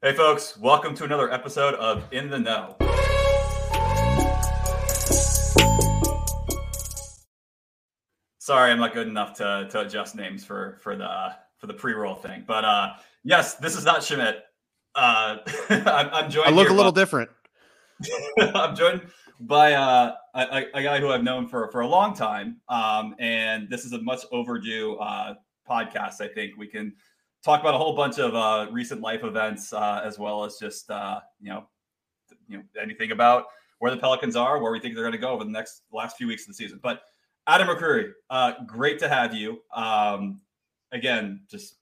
Hey, folks, welcome to another episode of In the No. Sorry, I'm not good enough to, to adjust names for for the for the pre-roll thing, but uh, yes, this is not Schmidt. Uh, I'm, I'm joined. I look a little by, different. I'm joined by uh, a, a, guy who I've known for for a long time, um, and this is a much overdue uh, podcast. I think we can talk about a whole bunch of uh, recent life events, uh, as well as just uh, you know, you know anything about where the Pelicans are, where we think they're going to go over the next last few weeks of the season. But Adam McCreary, uh, great to have you. Um, again, just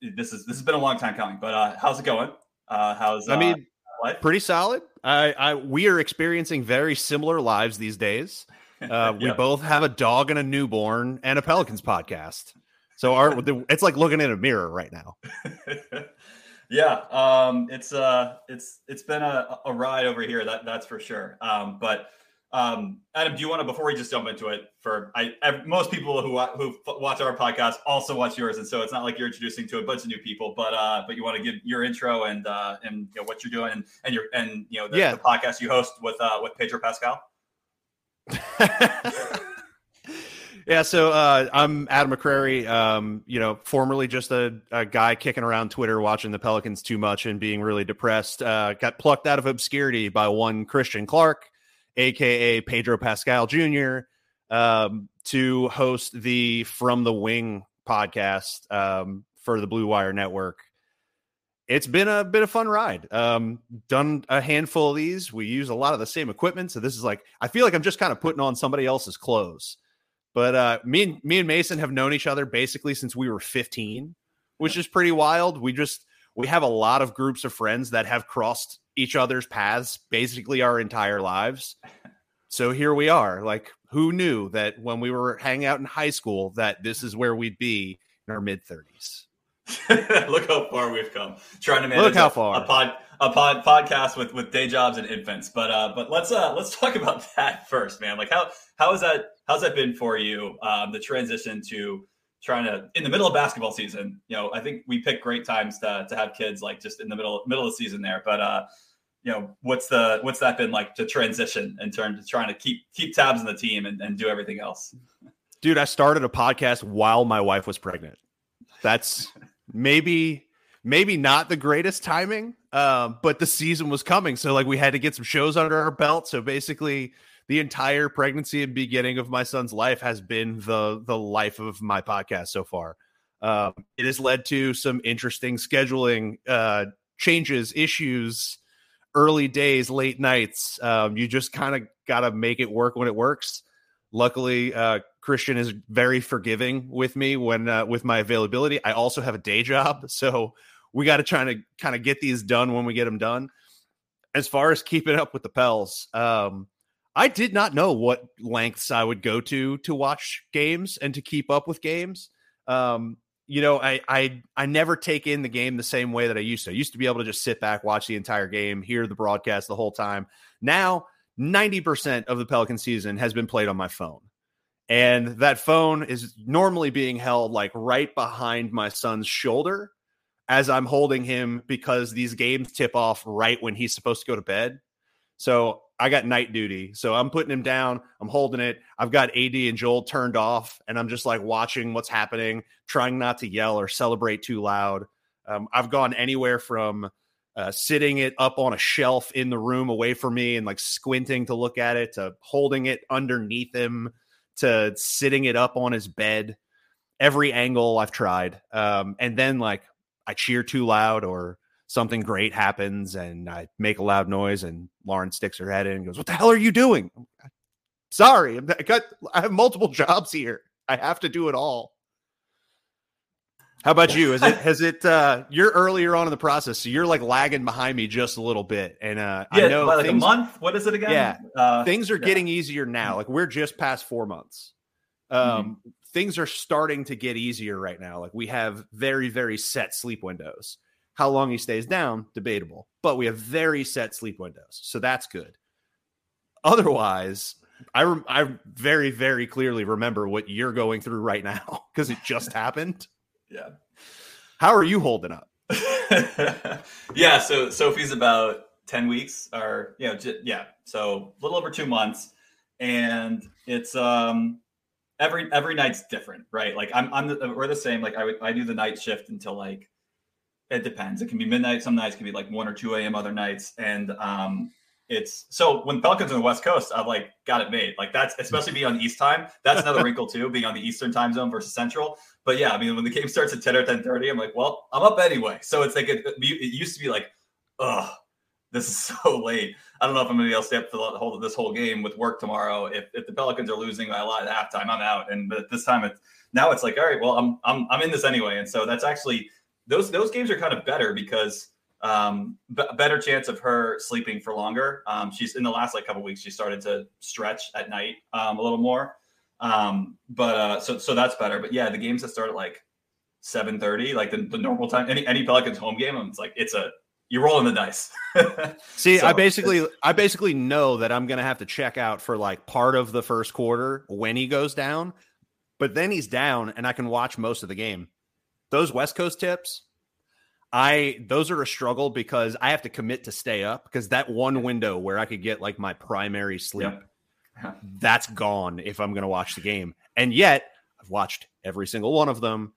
this is this has been a long time coming, but uh, how's it going? Uh, how's I mean, life? pretty solid. I, I we are experiencing very similar lives these days. Uh, we both have a dog and a newborn and a Pelicans podcast. So our it's like looking in a mirror right now. yeah, um, it's uh, it's it's been a, a ride over here. That that's for sure. Um, but um, Adam, do you want to before we just jump into it? For I, I, most people who who watch our podcast also watch yours, and so it's not like you're introducing to a bunch of new people. But uh, but you want to give your intro and uh, and you know, what you're doing and, and your and you know the, yeah. the podcast you host with uh, with Pedro Pascal. yeah, so uh, I'm Adam McCreary. Um, you know, formerly just a, a, guy kicking around Twitter, watching the Pelicans too much and being really depressed. Uh, got plucked out of obscurity by one Christian Clark aka Pedro Pascal Jr., um, to host the From the Wing podcast um, for the Blue Wire Network. It's been a bit of fun ride. Um, done a handful of these. We use a lot of the same equipment, so this is like I feel like I'm just kind of putting on somebody else's clothes. But uh, me and me and Mason have known each other basically since we were 15, which is pretty wild. We just we have a lot of groups of friends that have crossed each other's paths basically our entire lives. So here we are. Like, who knew that when we were hanging out in high school that this is where we'd be in our mid 30s? Look how far we've come. Trying to manage Look how far. a, pod a pod podcast with with day jobs and infants. But uh but let's uh let's talk about that first, man. Like how how is that how's that been for you? Um the transition to trying to in the middle of basketball season. You know, I think we pick great times to to have kids like just in the middle middle of the season there. But uh, you know, what's the what's that been like to transition in terms of trying to keep keep tabs on the team and, and do everything else? Dude, I started a podcast while my wife was pregnant. That's maybe maybe not the greatest timing, um, but the season was coming, so like we had to get some shows under our belt. So basically, the entire pregnancy and beginning of my son's life has been the the life of my podcast so far. Um, it has led to some interesting scheduling uh, changes, issues, early days, late nights. Um, you just kind of got to make it work when it works. Luckily, uh, Christian is very forgiving with me when uh, with my availability. I also have a day job, so we got to try to kind of get these done when we get them done. As far as keeping up with the Pels, um, I did not know what lengths I would go to to watch games and to keep up with games. Um, you know, I I I never take in the game the same way that I used to. I used to be able to just sit back, watch the entire game, hear the broadcast the whole time. Now, 90% of the Pelican season has been played on my phone. And that phone is normally being held like right behind my son's shoulder as I'm holding him because these games tip off right when he's supposed to go to bed. So I got night duty. So I'm putting him down. I'm holding it. I've got AD and Joel turned off, and I'm just like watching what's happening, trying not to yell or celebrate too loud. Um, I've gone anywhere from uh, sitting it up on a shelf in the room away from me and like squinting to look at it to holding it underneath him to sitting it up on his bed. Every angle I've tried. Um, and then like I cheer too loud or something great happens and I make a loud noise and Lauren sticks her head in and goes, What the hell are you doing? Sorry, I got I have multiple jobs here. I have to do it all. How about you? Is it has it uh you're earlier on in the process, so you're like lagging behind me just a little bit. And uh yeah, I know like things, a month. What is it again? Yeah. Uh, things are yeah. getting easier now. Like we're just past four months. Um mm-hmm. things are starting to get easier right now. Like we have very, very set sleep windows. How long he stays down, debatable, but we have very set sleep windows. So that's good. Otherwise, I, re- I very, very clearly remember what you're going through right now because it just happened. Yeah. How are you holding up? yeah, so Sophie's about 10 weeks or you know, j- yeah, so a little over 2 months and it's um every every night's different, right? Like I'm I'm the, we're the same like I I do the night shift until like it depends. It can be midnight some nights can be like 1 or 2 a.m. other nights and um it's so when Pelicans on the West Coast, I've like got it made. Like that's especially being on East time. That's another wrinkle too, being on the Eastern time zone versus Central. But yeah, I mean, when the game starts at 10 or ten thirty, I'm like, well, I'm up anyway. So it's like it, it used to be like, oh, this is so late. I don't know if I'm gonna be able to stay up for the whole this whole game with work tomorrow. If, if the Pelicans are losing by a lot at halftime, I'm out. And but this time it's now it's like, all right, well, I'm I'm I'm in this anyway. And so that's actually those those games are kind of better because um, b- better chance of her sleeping for longer. Um, she's in the last like couple weeks, she started to stretch at night um, a little more. Um, but uh, so so that's better. But yeah, the games that start at like seven thirty, like the, the normal time, any any Pelicans home game, it's like it's a you're rolling the dice. See, so, I basically I basically know that I'm gonna have to check out for like part of the first quarter when he goes down, but then he's down and I can watch most of the game. Those West Coast tips, I those are a struggle because I have to commit to stay up because that one window where I could get like my primary sleep, yeah. that's gone if I'm going to watch the game. And yet I've watched every single one of them.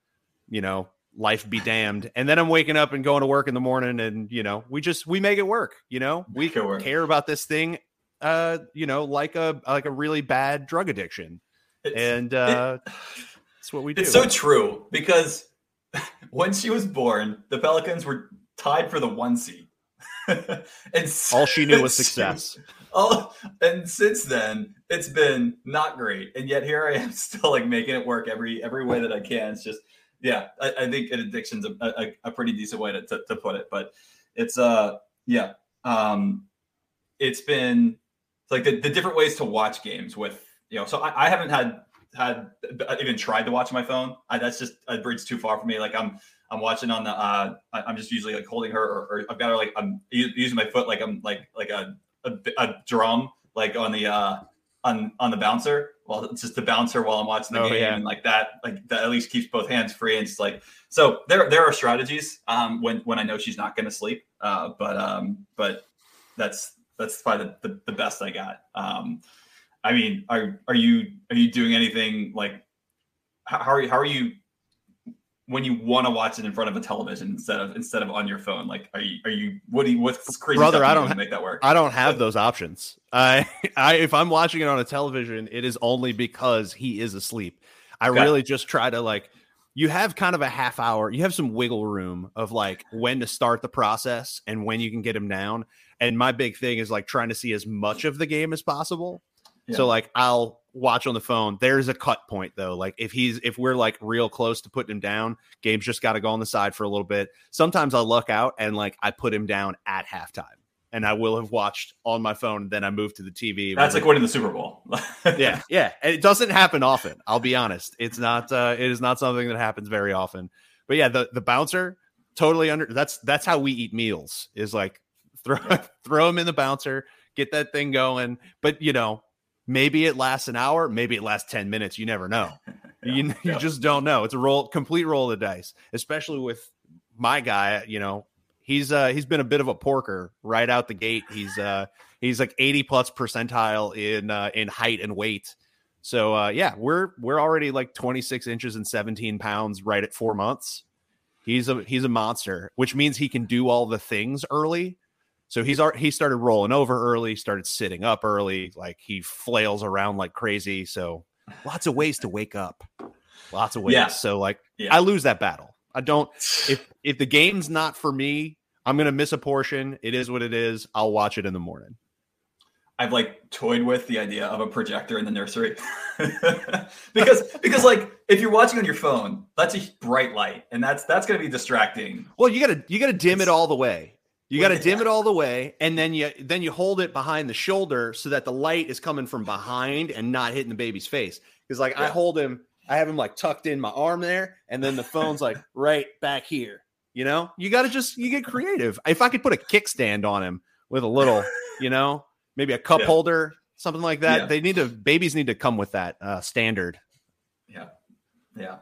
You know, life be damned. And then I'm waking up and going to work in the morning, and you know, we just we make it work. You know, we care about this thing. Uh, you know, like a like a really bad drug addiction, it's, and uh, it, that's what we do. It's so true because when she was born, the Pelicans were tied for the one seed. and all she knew was success. All, and since then, it's been not great. And yet here I am still like making it work every every way that I can. It's just yeah, I, I think an addiction's a, a, a, pretty decent way to, to, to, put it. But it's uh yeah. Um it's been it's like the, the different ways to watch games with you know, so I, I haven't had had even tried to watch my phone. I, that's just a bridge too far for me. Like I'm I'm watching on the uh I'm just usually like holding her or, or I've got her like I'm using my foot like I'm like like a a, a drum like on the uh on on the bouncer. Well, it's just the bouncer while I'm watching the oh, game yeah. and like that like that at least keeps both hands free and it's like so there there are strategies um when when I know she's not going to sleep. Uh but um but that's that's probably the, the, the best I got. Um I mean, are are you are you doing anything like how, are you, how are you when you want to watch it in front of a television instead of instead of on your phone? Like, are you are you what do you what's crazy? Brother, I don't ha- make that work. I don't have those options. I I if I'm watching it on a television, it is only because he is asleep. I okay. really just try to like you have kind of a half hour, you have some wiggle room of like when to start the process and when you can get him down. And my big thing is like trying to see as much of the game as possible. So like I'll watch on the phone. There's a cut point though. Like if he's if we're like real close to putting him down, game's just got to go on the side for a little bit. Sometimes I'll luck out and like I put him down at halftime. And I will have watched on my phone. And Then I move to the TV. That's like winning the Super Bowl. yeah, yeah. And it doesn't happen often. I'll be honest. It's not. Uh, it is not something that happens very often. But yeah, the the bouncer totally under. That's that's how we eat meals. Is like throw throw him in the bouncer, get that thing going. But you know, Maybe it lasts an hour, maybe it lasts 10 minutes. You never know. yeah, you, you yeah. just don't know. It's a roll, complete roll of the dice, especially with my guy, you know, he's uh he's been a bit of a porker right out the gate. He's uh he's like 80 plus percentile in uh in height and weight. So uh yeah, we're we're already like 26 inches and 17 pounds right at 4 months. He's a he's a monster, which means he can do all the things early so he's he started rolling over early, started sitting up early, like he flails around like crazy. So lots of ways to wake up. Lots of ways. Yeah. So like yeah. I lose that battle. I don't if if the game's not for me, I'm gonna miss a portion. It is what it is. I'll watch it in the morning. I've like toyed with the idea of a projector in the nursery because because like if you're watching on your phone, that's a bright light and that's that's going to be distracting. Well, you got to you got to dim it's, it all the way. You got to dim it all the way, and then you then you hold it behind the shoulder so that the light is coming from behind and not hitting the baby's face. Because like yeah. I hold him, I have him like tucked in my arm there, and then the phone's like right back here. You know, you got to just you get creative. If I could put a kickstand on him with a little, you know, maybe a cup yeah. holder, something like that. Yeah. They need to babies need to come with that uh, standard. Yeah, yeah.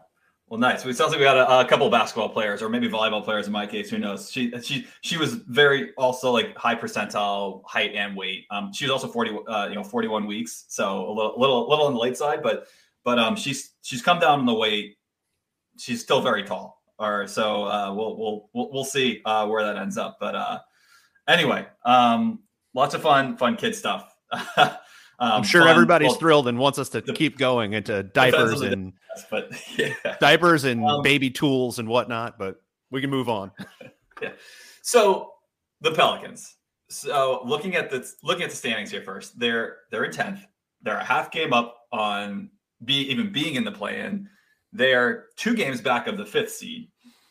Well, nice. It sounds like we got a, a, couple of basketball players, or maybe volleyball players in my case. Who knows? She she she was very also like high percentile height and weight. Um, she was also forty, uh, you know, forty one weeks, so a little little little on the late side, but but um, she's she's come down in the weight. She's still very tall. Or so uh, we'll we'll we'll we'll see uh, where that ends up. But uh, anyway, um, lots of fun fun kid stuff. Um, I'm sure fun. everybody's well, thrilled and wants us to the, keep going into diapers and but yeah. diapers and um, baby tools and whatnot. But we can move on. yeah. So the Pelicans. So looking at the looking at the standings here first, they're they're in tenth. They're a half game up on be even being in the play-in. They're two games back of the fifth seed.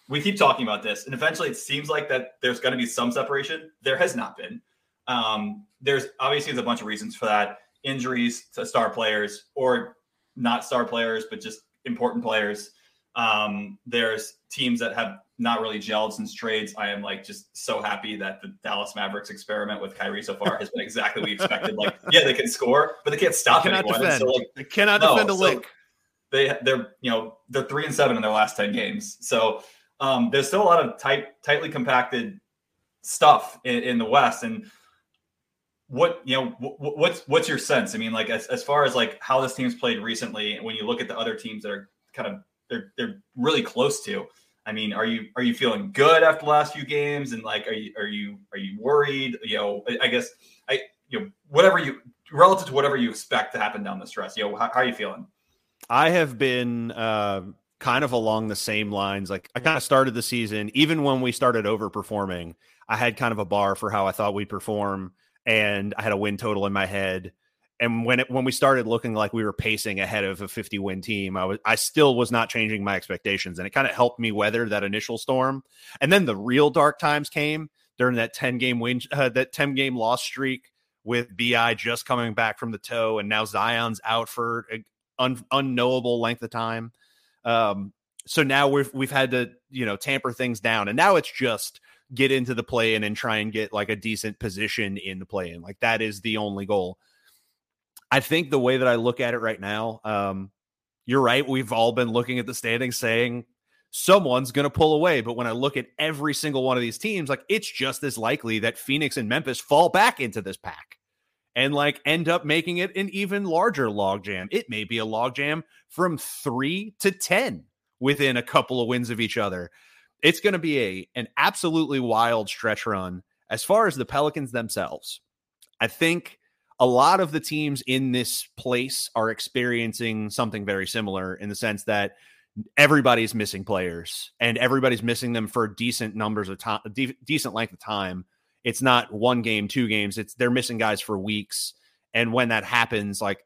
We keep talking about this, and eventually it seems like that there's going to be some separation. There has not been. Um, there's obviously there's a bunch of reasons for that injuries to star players or not star players, but just important players. Um, there's teams that have not really gelled since trades. I am like just so happy that the Dallas Mavericks experiment with Kyrie so far has been exactly what we expected. Like, yeah, they can score, but they can't stop they cannot anyone. Defend. So, like, they cannot no, defend a so lick. They they're you know they're three and seven in their last ten games. So um, there's still a lot of tight, tightly compacted stuff in, in the West, and what you know what's what's your sense? I mean like as, as far as like how this team's played recently when you look at the other teams that are kind of they're they're really close to i mean are you are you feeling good after the last few games? And like are you are you are you worried? You know i guess i you know whatever you relative to whatever you expect to happen down the stretch you know how, how are you feeling? I have been uh kind of along the same lines. Like i kind of started the season even when we started overperforming i had kind of a bar for how i thought we'd perform and I had a win total in my head. And when it when we started looking like we were pacing ahead of a 50 win team, I was I still was not changing my expectations, and it kind of helped me weather that initial storm. And then the real dark times came during that 10 game win uh, that 10 game loss streak with Bi just coming back from the toe, and now Zion's out for an un, unknowable length of time. Um, so now we've we've had to you know tamper things down, and now it's just get into the play in and try and get like a decent position in the play in. Like that is the only goal. I think the way that I look at it right now, um, you're right. We've all been looking at the standings saying someone's going to pull away. But when I look at every single one of these teams, like it's just as likely that Phoenix and Memphis fall back into this pack and like end up making it an even larger logjam. It may be a logjam from three to 10 within a couple of wins of each other it's going to be a an absolutely wild stretch run as far as the Pelicans themselves. I think a lot of the teams in this place are experiencing something very similar in the sense that everybody's missing players and everybody's missing them for decent numbers of time, de- decent length of time. It's not one game, two games. It's they're missing guys for weeks. And when that happens, like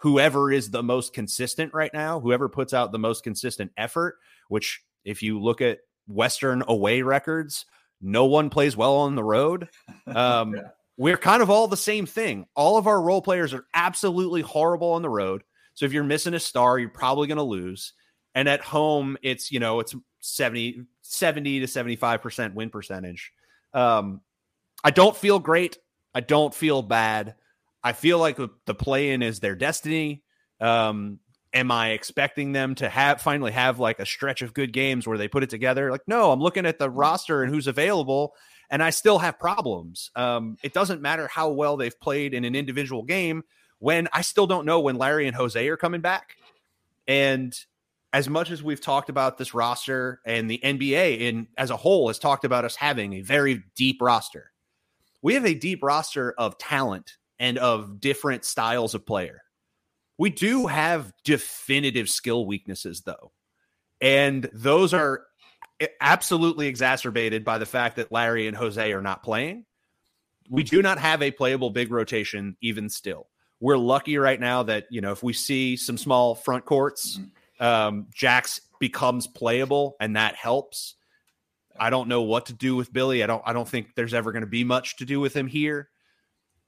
whoever is the most consistent right now, whoever puts out the most consistent effort, which if you look at Western away records. No one plays well on the road. Um, yeah. We're kind of all the same thing. All of our role players are absolutely horrible on the road. So if you're missing a star, you're probably going to lose. And at home, it's, you know, it's 70, 70 to 75% win percentage. Um, I don't feel great. I don't feel bad. I feel like the play in is their destiny. Um, am I expecting them to have finally have like a stretch of good games where they put it together? Like, no, I'm looking at the roster and who's available, and I still have problems. Um, it doesn't matter how well they've played in an individual game when I still don't know when Larry and Jose are coming back. And as much as we've talked about this roster and the NBA in as a whole has talked about us having a very deep roster, we have a deep roster of talent and of different styles of player. We do have definitive skill weaknesses, though. And those are absolutely exacerbated by the fact that Larry and Jose are not playing. We do not have a playable big rotation, even still. We're lucky right now that, you know, if we see some small front courts, mm-hmm. um, Jax becomes playable and that helps. I don't know what to do with Billy. I don't I don't think there's ever going to be much to do with him here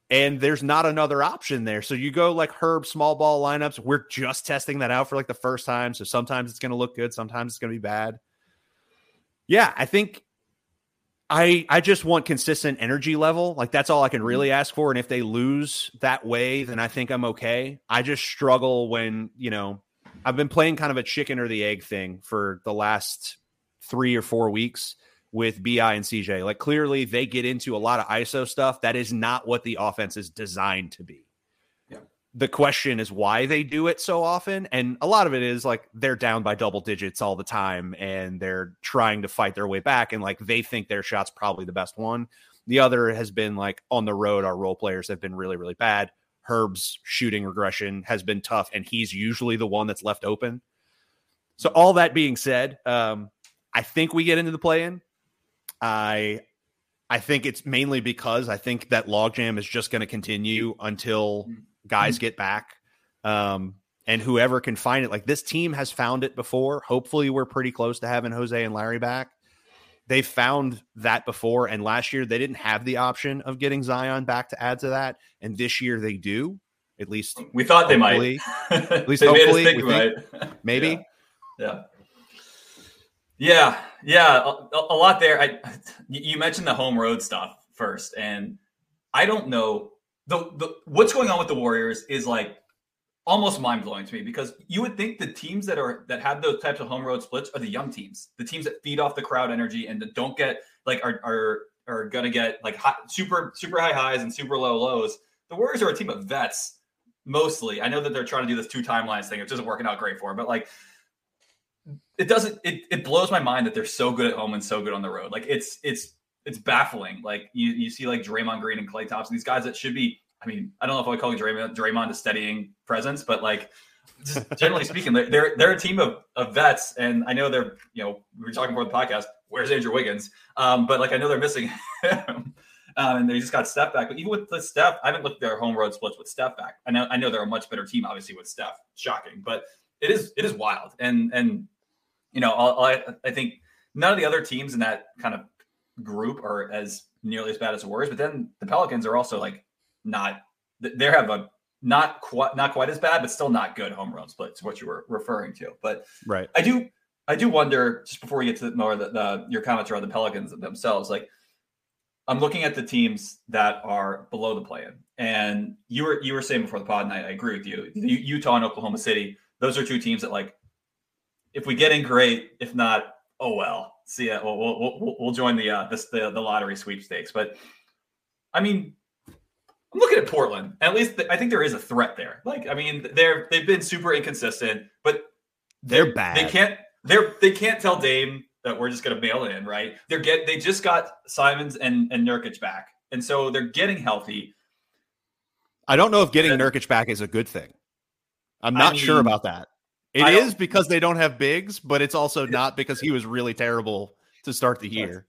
and there's not another option there. So you go like Herb small ball lineups. We're just testing that out for like the first time. So sometimes it's going to look good, sometimes it's going to be bad. Yeah, I think I I just want consistent energy level. Like that's all I can mm-hmm. really ask for. And if they lose that way, then I think I'm okay. I just struggle when, you know, I've been playing kind of a chicken or the egg thing for the last three or four weeks with BI and CJ. Like clearly they get into a lot of ISO stuff. That is not what the offense is designed to be. Yeah. The question is why they do it so often. And a lot of it is like they're down by double digits all the time and they're trying to fight their way back. And like they think their shot's probably the best one. The other has been like on the road, our role players have been really, really bad. Herb's shooting regression has been tough, and he's usually the one that's left open. So, all that being said, um, I think we get into the play in. I I think it's mainly because I think that logjam is just going to continue until guys get back. Um, and whoever can find it, like this team has found it before. Hopefully, we're pretty close to having Jose and Larry back. They found that before, and last year they didn't have the option of getting Zion back to add to that, and this year they do. At least we thought they might. At least hopefully, think, right? maybe. yeah. yeah. Yeah, yeah, a, a, lot there. I you mentioned the home road stuff first, and I don't know the, the what's going on with the Warriors is like almost mind blowing to me because you would think the teams that are that have those types of home road splits are the young teams, the teams that feed off the crowd energy and that don't get like are are are gonna get like high, super super high highs and super low lows. The Warriors are a team of vets mostly. I know that they're trying to do this two timelines thing, which isn't working out great for them, but like it doesn't it, it blows my mind that they're so good at home and so good on the road. Like it's it's it's baffling. Like you you see like Draymond Green and Klay Thompson, these guys that should be. I mean, I don't know if I call Draymond Draymond a steadying presence, but like just generally speaking, they're, they're they're a team of, of vets, and I know they're you know we were talking before the podcast. Where's Andrew Wiggins? Um, but like I know they're missing him. Um, and they just got Steph back. But even with the Steph, I haven't looked at their home road splits with Steph back. I know I know they're a much better team, obviously with Steph. Shocking, but it is it is wild. And and you know, I, I think none of the other teams in that kind of group are as nearly as bad as the Warriors. But then the Pelicans are also like not they have a not quite not quite as bad, but still not good home run splits. What you were referring to, but right, I do I do wonder just before we get to more the, the your comments around the Pelicans themselves, like. I'm looking at the teams that are below the play-in, and you were you were saying before the pod, and I, I agree with you. Mm-hmm. Utah and Oklahoma City; those are two teams that like if we get in, great. If not, oh well. See ya. We'll we'll, we'll, we'll join the uh this the, the lottery sweepstakes. But I mean, I'm looking at Portland. At least I think there is a threat there. Like I mean, they're they've been super inconsistent, but they're, they're bad. They can't they're they can't tell Dame that we're just going to mail it in, right? They're get they just got Simons and and Nurkic back, and so they're getting healthy. I don't know if getting and, Nurkic back is a good thing. I'm not I mean, sure about that. It is because they don't have bigs, but it's also not because he was really terrible to start the year.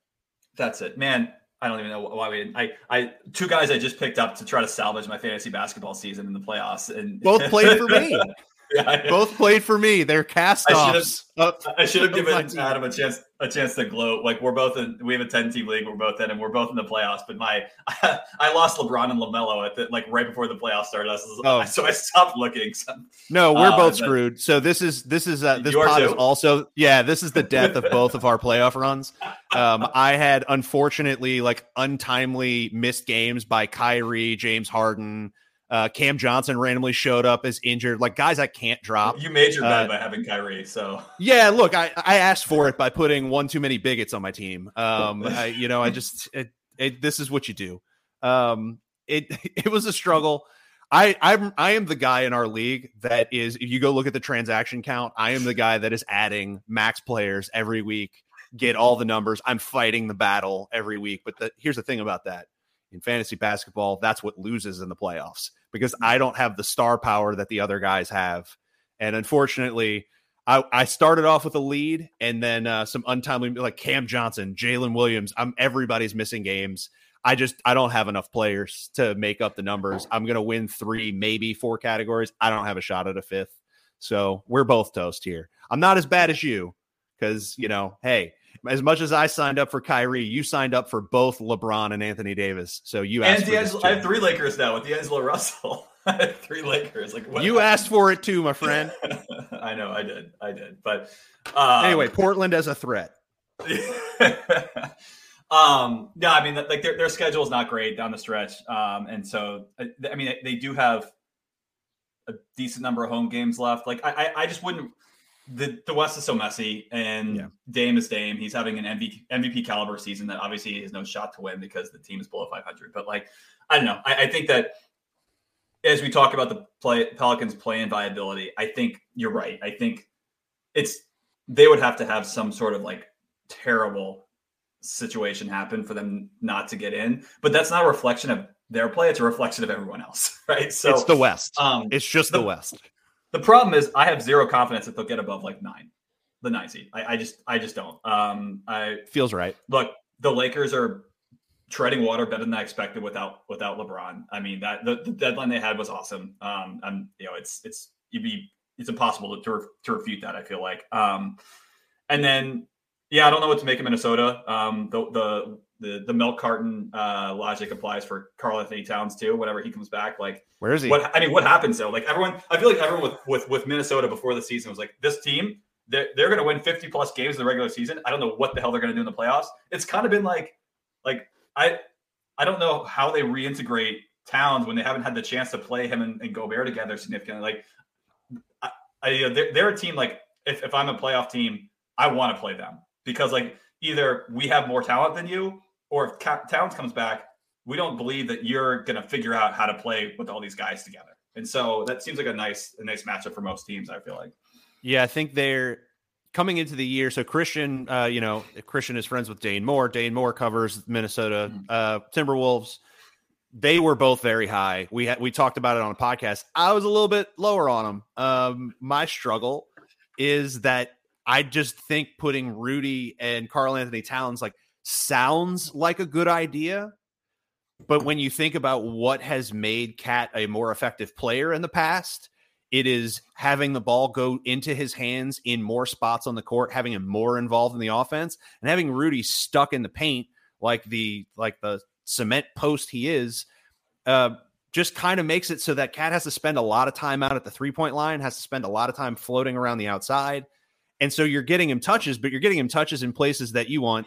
That's, it, man. I don't even know why we didn't. I, I, two guys I just picked up to try to salvage my fantasy basketball season in the playoffs, and both played for me. yeah, Both played for me. They're cast offs. I should have given Adam a chance a chance to gloat. Like we're both in, we have a ten team league. We're both in, and we're both in the playoffs. But my, I, I lost LeBron and LaMelo at the like right before the playoffs started. Oh. So I stopped looking. So, no, we're uh, both screwed. So this is this is uh, this pod is also yeah. This is the death of both of our playoff runs. Um, I had unfortunately like untimely missed games by Kyrie, James Harden. Uh, Cam Johnson randomly showed up as injured. Like guys I can't drop. You made your uh, by having Kyrie. So yeah, look, I, I asked for it by putting one too many bigots on my team. Um, I, you know, I just it, it, this is what you do. Um, it it was a struggle. I I'm I am the guy in our league that is. If you go look at the transaction count, I am the guy that is adding max players every week. Get all the numbers. I'm fighting the battle every week. But the, here's the thing about that in fantasy basketball, that's what loses in the playoffs because I don't have the star power that the other guys have. And unfortunately, I, I started off with a lead and then uh, some untimely, like Cam Johnson, Jalen Williams. I'm everybody's missing games. I just I don't have enough players to make up the numbers. I'm gonna win three, maybe four categories. I don't have a shot at a fifth. So we're both toast here. I'm not as bad as you because you know, hey, as much as I signed up for Kyrie, you signed up for both LeBron and Anthony Davis. So you and D'Angelo, I have three Lakers now with D'Angelo Russell. I have three Lakers. Like what? you asked for it too, my friend. I know, I did, I did. But um, anyway, Portland as a threat. um, yeah, I mean, like their their schedule is not great down the stretch, um, and so I mean, they do have a decent number of home games left. Like I, I, I just wouldn't. The, the West is so messy, and yeah. Dame is Dame. He's having an MVP, MVP caliber season that obviously has no shot to win because the team is below 500. But like, I don't know. I, I think that as we talk about the play Pelicans play and viability, I think you're right. I think it's they would have to have some sort of like terrible situation happen for them not to get in. But that's not a reflection of their play; it's a reflection of everyone else, right? So it's the West. Um, it's just the, the, West. The problem is, I have zero confidence that they'll get above like nine, the nine seed. I, I just, I just don't. Um, I feels right. Look, the Lakers are treading water better than I expected without without LeBron. I mean that the, the deadline they had was awesome. Um, and you know it's it's you'd be it's impossible to to, to refute that. I feel like. Um, and then yeah, I don't know what to make of Minnesota. Um, the the the, the milk carton uh, logic applies for Karl-Anthony Towns too. Whenever he comes back, like where is he? What I mean, what happens though? Like everyone, I feel like everyone with with with Minnesota before the season was like, this team, they're, they're going to win 50 plus games in the regular season. I don't know what the hell they're going to do in the playoffs. It's kind of been like, like I I don't know how they reintegrate Towns when they haven't had the chance to play him and, and Gobert together significantly. Like, I, I they're, they're a team like if, if I'm a playoff team, I want to play them because like either we have more talent than you, or if Towns comes back, we don't believe that you're going to figure out how to play with all these guys together. And so that seems like a nice a nice matchup for most teams. I feel like. Yeah, I think they're coming into the year. So Christian, uh, you know, Christian is friends with Dane Moore. Dane Moore covers Minnesota mm-hmm. uh, Timberwolves. They were both very high. We had we talked about it on a podcast. I was a little bit lower on them. Um, my struggle is that I just think putting Rudy and Karl-Anthony Towns like sounds like a good idea. But when you think about what has made KAT a more effective player in the past, it is having the ball go into his hands in more spots on the court, having him more involved in the offense, and having Rudy stuck in the paint like the like the cement post he is. Uh, just kind of makes it so that KAT has to spend a lot of time out at the three point line, has to spend a lot of time floating around the outside. And so you're getting him touches, but you're getting him touches in places that you want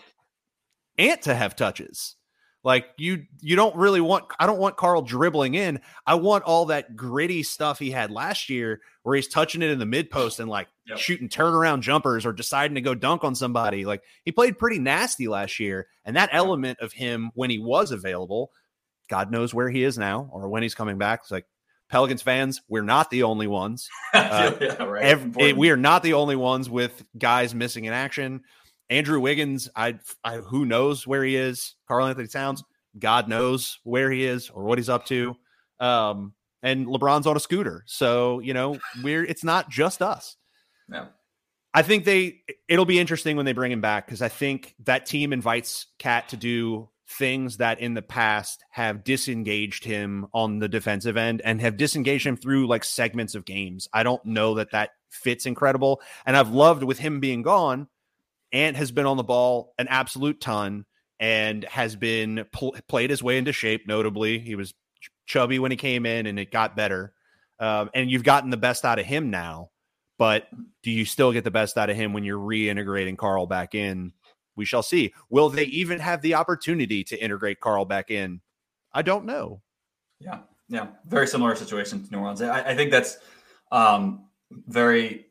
Ant to have touches. Like you you don't really want I don't want Karl dribbling in. I want all that gritty stuff he had last year where he's touching it in the mid post and like yep. shooting turnaround jumpers or deciding to go dunk on somebody. Like he played pretty nasty last year. And that element of him when he was available, God knows where he is now or when he's coming back. It's like Pelicans fans, we're not the only ones. Uh, yeah, right. Every, we are not the only ones with guys missing in action. Andrew Wiggins, I, I who knows where he is. Karl-Anthony Towns, God knows where he is or what he's up to. Um, and LeBron's on a scooter, so you know we're it's not just us. Yeah. I think they it'll be interesting when they bring him back because I think that team invites KAT to do things that in the past have disengaged him on the defensive end and have disengaged him through like segments of games. I don't know that that fits incredible. And I've loved with him being gone, Ant has been on the ball an absolute ton and has been pl- played his way into shape. Notably, he was ch- chubby when he came in and it got better. Um, and you've gotten the best out of him now. But do you still get the best out of him when you're reintegrating Karl back in we shall see. Will they even have the opportunity to integrate Karl back in? I don't know. Yeah, yeah, very similar situation to New Orleans. I, I think that's um, very.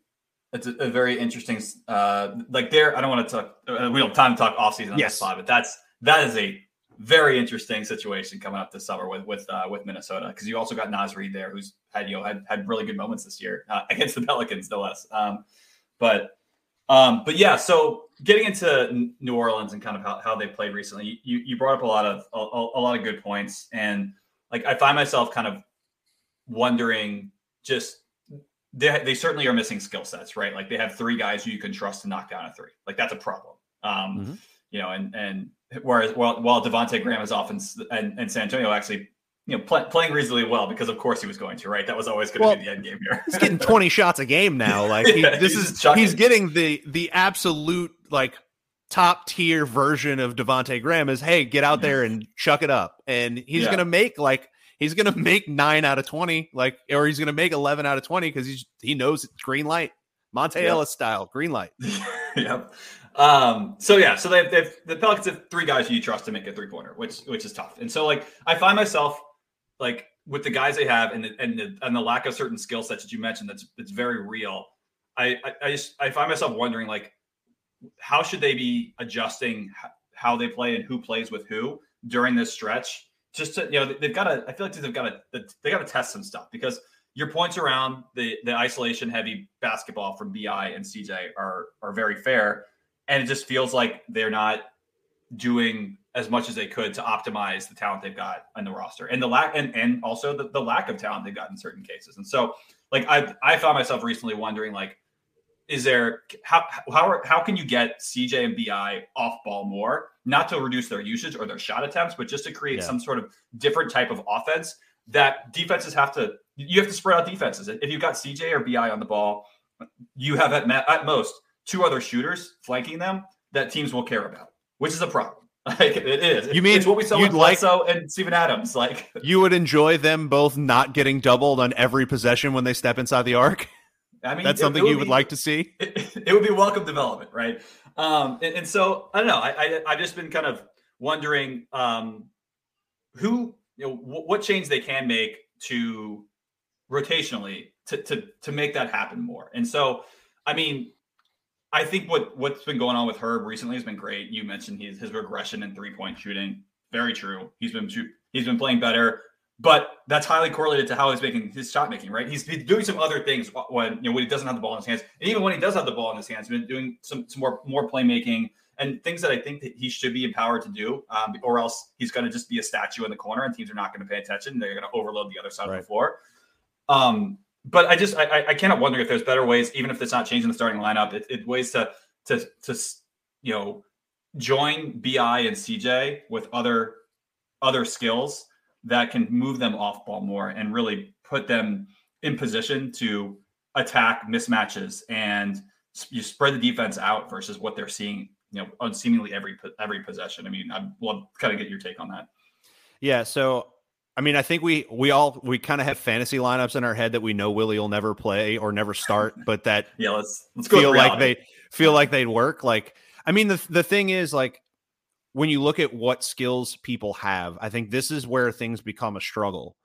It's a, a very interesting. Uh, like there, I don't want to talk. Uh, we don't have time to talk off season on yes. this spot, but that's that is a very interesting situation coming up this summer with with uh, with Minnesota because you also got Naz Reid there, who's had you know had, had really good moments this year uh, against the Pelicans, no less. Um, but um, but yeah, so getting into New Orleans and kind of how, how they played recently, you, you brought up a lot of a, a, lot of good points, and like I find myself kind of wondering just they, they certainly are missing skill sets, right? Like they have three guys who you can trust to knock down a three. Like that's a problem. Um, mm-hmm. You know, and and whereas while while Devonte Graham is often and, and San Antonio actually you know, play, playing reasonably well because of course he was going to, right? That was always going to well, be the end game here. he's getting 20 shots a game now. Like he, yeah, this is he's getting the the absolute like top tier version of Devonte Graham is hey, get out there and chuck it up. And he's yeah. gonna make like he's gonna make nine out of 20, like or he's gonna make 11 out of 20 because he's he knows it's green light. Monta yep. Ellis style, green light. yep. Um, so yeah, so they they've the Pelicans have three guys you trust to make a three pointer, which which is tough. And so like I find myself like with the guys they have and the, and the, and the lack of certain skill sets that you mentioned, that's that's very real. I, I, I just I find myself wondering like, how should they be adjusting how they play and who plays with who during this stretch? Just to you know they've got to. I feel like they've got to they got to test some stuff because your points around the the isolation heavy basketball from Bi and CJ are are very fair, and it just feels like they're not doing as much as they could to optimize the talent they've got on the roster and the lack and and also the, the lack of talent they've got in certain cases. And so like I I found myself recently wondering like is there how how how can you get CJ and Bi off ball more, not to reduce their usage or their shot attempts, but just to create yeah. some sort of different type of offense that defenses have to you have to spread out defenses. If you've got CJ or Bi on the ball, you have at, at most two other shooters flanking them that teams will care about, which is a problem. Like it is. You mean it's what we saw with like, Bledsoe and Steven Adams? Like you would enjoy them both not getting doubled on every possession when they step inside the arc. I mean, that's it, something it you would be, like to see. It, it, would be welcome development, right? Um, and, and, so I don't know. I, I have just been kind of wondering um, who you know w- what change they can make to rotationally to to to make that happen more. And so, I mean, I think what what's been going on with Herb recently has been great. You mentioned his his regression in three point shooting. Very true. He's been he's been playing better, but that's highly correlated to how he's making his shot making. Right, he's been doing some other things when you know when he doesn't have the ball in his hands, and even when he does have the ball in his hands, he's been doing some some more more playmaking and things that I think that he should be empowered to do, um, or else he's going to just be a statue in the corner, and teams are not going to pay attention. They're going to overload the other side right. of the floor. Um, but I just I, I cannot wonder if there's better ways, even if it's not changing the starting lineup, it, it ways to to to you know join Bi and CJ with other other skills that can move them off ball more and really put them in position to attack mismatches and you spread the defense out versus what they're seeing you know on seemingly every every possession. I mean, I'd love kind of get your take on that. Yeah, so I mean, I think we we all we kind of have fantasy lineups in our head that we know Willie will never play or never start, but that yeah, let's let's feel like they feel like they'd work. Like, I mean, the the thing is, like, when you look at what skills people have, I think this is where things become a struggle.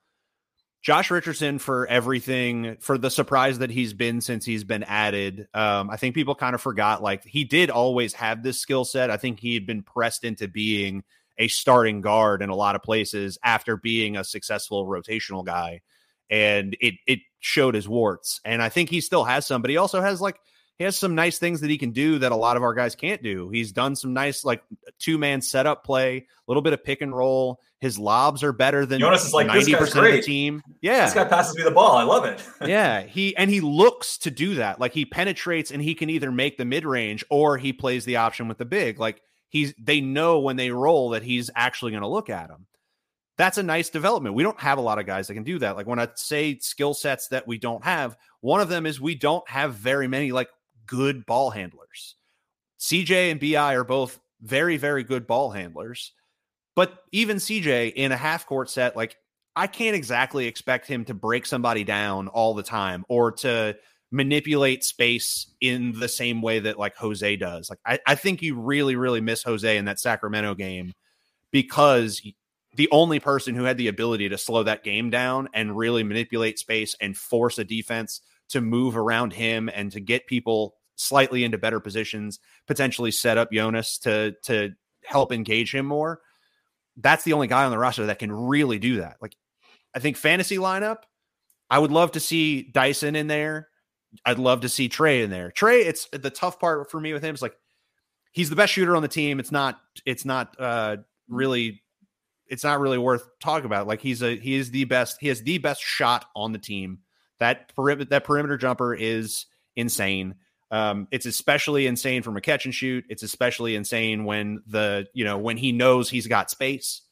Josh Richardson for everything for the surprise that he's been since he's been added. Um, I think people kind of forgot like he did always have this skill set. I think he had been pressed into being a starting guard in a lot of places after being a successful rotational guy. And it it showed his warts. And I think he still has some, but he also has like he has some nice things that he can do that a lot of our guys can't do. He's done some nice like two man setup play, a little bit of pick and roll. His lobs are better than Jonas is like ninety percent of the team. Yeah, this guy passes me the ball. I love it. yeah, he and he looks to do that. Like he penetrates and he can either make the mid range or he plays the option with the big. Like he's they know when they roll that he's actually going to look at him. That's a nice development. We don't have a lot of guys that can do that. Like when I say skill sets that we don't have, one of them is we don't have very many like good ball handlers. CJ and BI are both very, very good ball handlers. But even CJ in a half court set, like I can't exactly expect him to break somebody down all the time or to manipulate space in the same way that like Jose does. Like I, I think you really, really miss Jose in that Sacramento game because the only person who had the ability to slow that game down and really manipulate space and force a defense to move around him and to get people slightly into better positions, potentially set up Jonas to to help engage him more. That's the only guy on the roster that can really do that. Like I think fantasy lineup, I would love to see Dyson in there. I'd love to see Trey in there. Trey, it's the tough part for me with him is like he's the best shooter on the team. It's not it's not uh really it's not really worth talking about. Like he's a he is the best he has the best shot on the team. That perimeter that perimeter jumper is insane. Um, it's especially insane from a catch and shoot. It's especially insane when the you know when he knows he's got space,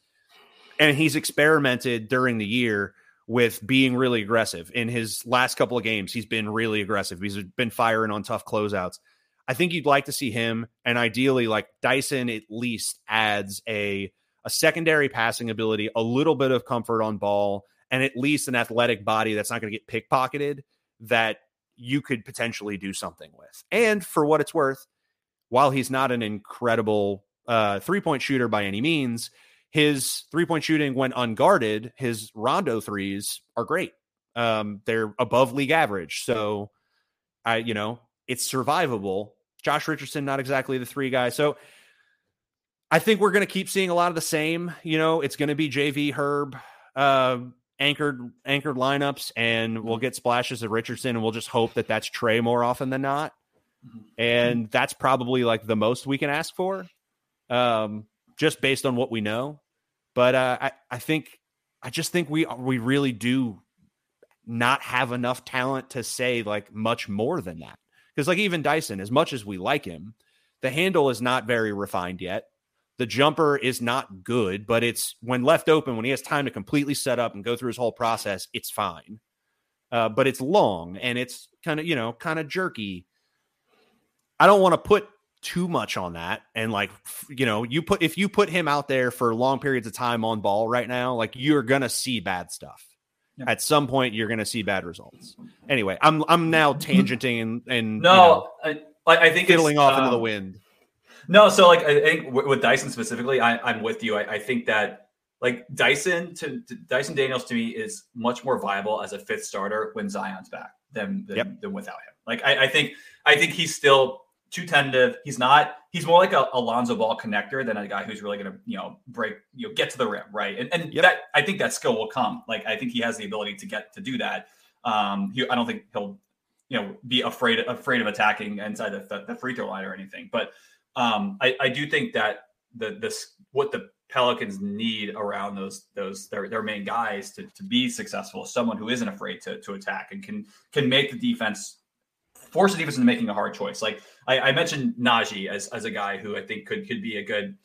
and he's experimented during the year with being really aggressive. In his last couple of games, he's been really aggressive. He's been firing on tough closeouts. I think you'd like to see him, and ideally, like Dyson, at least adds a a secondary passing ability, a little bit of comfort on ball, and at least an athletic body that's not going to get pickpocketed. That you could potentially do something with. And for what it's worth, while he's not an incredible uh, three point shooter by any means, his three point shooting when unguarded, his Rondo threes are great. Um, they're above league average. So I, you know, it's survivable. Josh Richardson, not exactly the three guy. So I think we're going to keep seeing a lot of the same. You know, it's going to be JV Herb uh, anchored anchored lineups, and we'll get splashes of Richardson, and we'll just hope that that's Trey more often than not. Mm-hmm. And that's probably like the most we can ask for, um, just based on what we know. But uh, I I think I just think we we really do not have enough talent to say like much more than that. Because like even Dyson, as much as we like him, the handle is not very refined yet. The jumper is not good, but it's when left open, when he has time to completely set up and go through his whole process, it's fine. Uh, but it's long and it's kind of, you know, kind of jerky. I don't want to put too much on that. And like, you know, you put, if you put him out there for long periods of time on ball right now, like you're going to see bad stuff. At some point, you're going to see bad results. Anyway, I'm I'm now tangenting and, and no, you know, I, I think fiddling off um, into the um, wind. No, so like I think with Dyson specifically, I, am with you. I, I, think that like Dyson to, to, Dyson Daniels to me is much more viable as a fifth starter when Zion's back than than, yep. than without him. Like I, I, think I think he's still too tentative. He's not. He's more like a Alonzo Ball connector than a guy who's really going to you know break you know get to the rim right. And and yep. that I think that skill will come. Like I think he has the ability to get to do that. Um, he, I don't think he'll you know be afraid afraid of attacking inside the, the, the free throw line or anything, but um, I, I do think that the this what the Pelicans need around those those their, their main guys to, to be successful is someone who isn't afraid to, to attack and can can make the defense force the defense into making a hard choice. Like I, I mentioned Naji as as a guy who I think could could be a good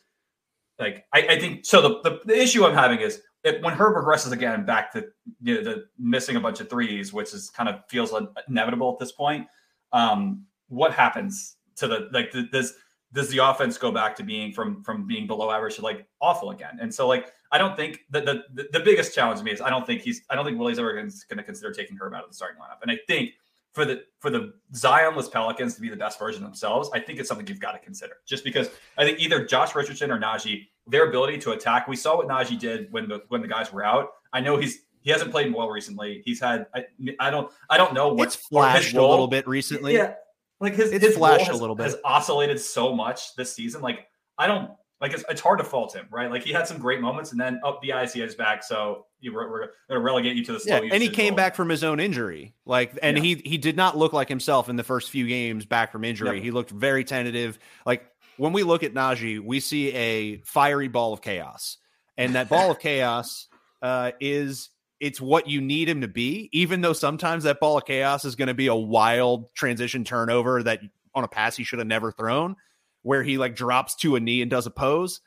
like I, I think so the, the, the issue I'm having is when Herb regresses again back to you know, the missing a bunch of threes, which is kind of feels inevitable at this point. Um, what happens to the like the, this does the offense go back to being from from being below average to like awful again? And so like I don't think that the, the, the biggest challenge to me is I don't think he's I don't think Willie's ever going to consider taking Herb out of the starting lineup. And I think for the for the Zionless Pelicans to be the best version themselves, I think it's something you've got to consider. Just because I think either Josh Richardson or Naji, their ability to attack, we saw what Naji did when the when the guys were out. I know he's he hasn't played well recently. He's had I, I don't I don't know what's flashed a little bit recently. Yeah, like his, it's his flashed has, a little bit. Has oscillated so much this season. Like I don't like it's, it's hard to fault him, right? Like he had some great moments, and then up oh, the IC is back, so you we're, we're going to relegate you to the slow. Yeah, and he came back from his own injury, like, and yeah. he he did not look like himself in the first few games back from injury. Yep. He looked very tentative. Like when we look at Naji, we see a fiery ball of chaos, and that ball of chaos uh, is it's what you need him to be, even though sometimes that ball of chaos is going to be a wild transition turnover that on a pass he should have never thrown, where he like drops to a knee and does a pose.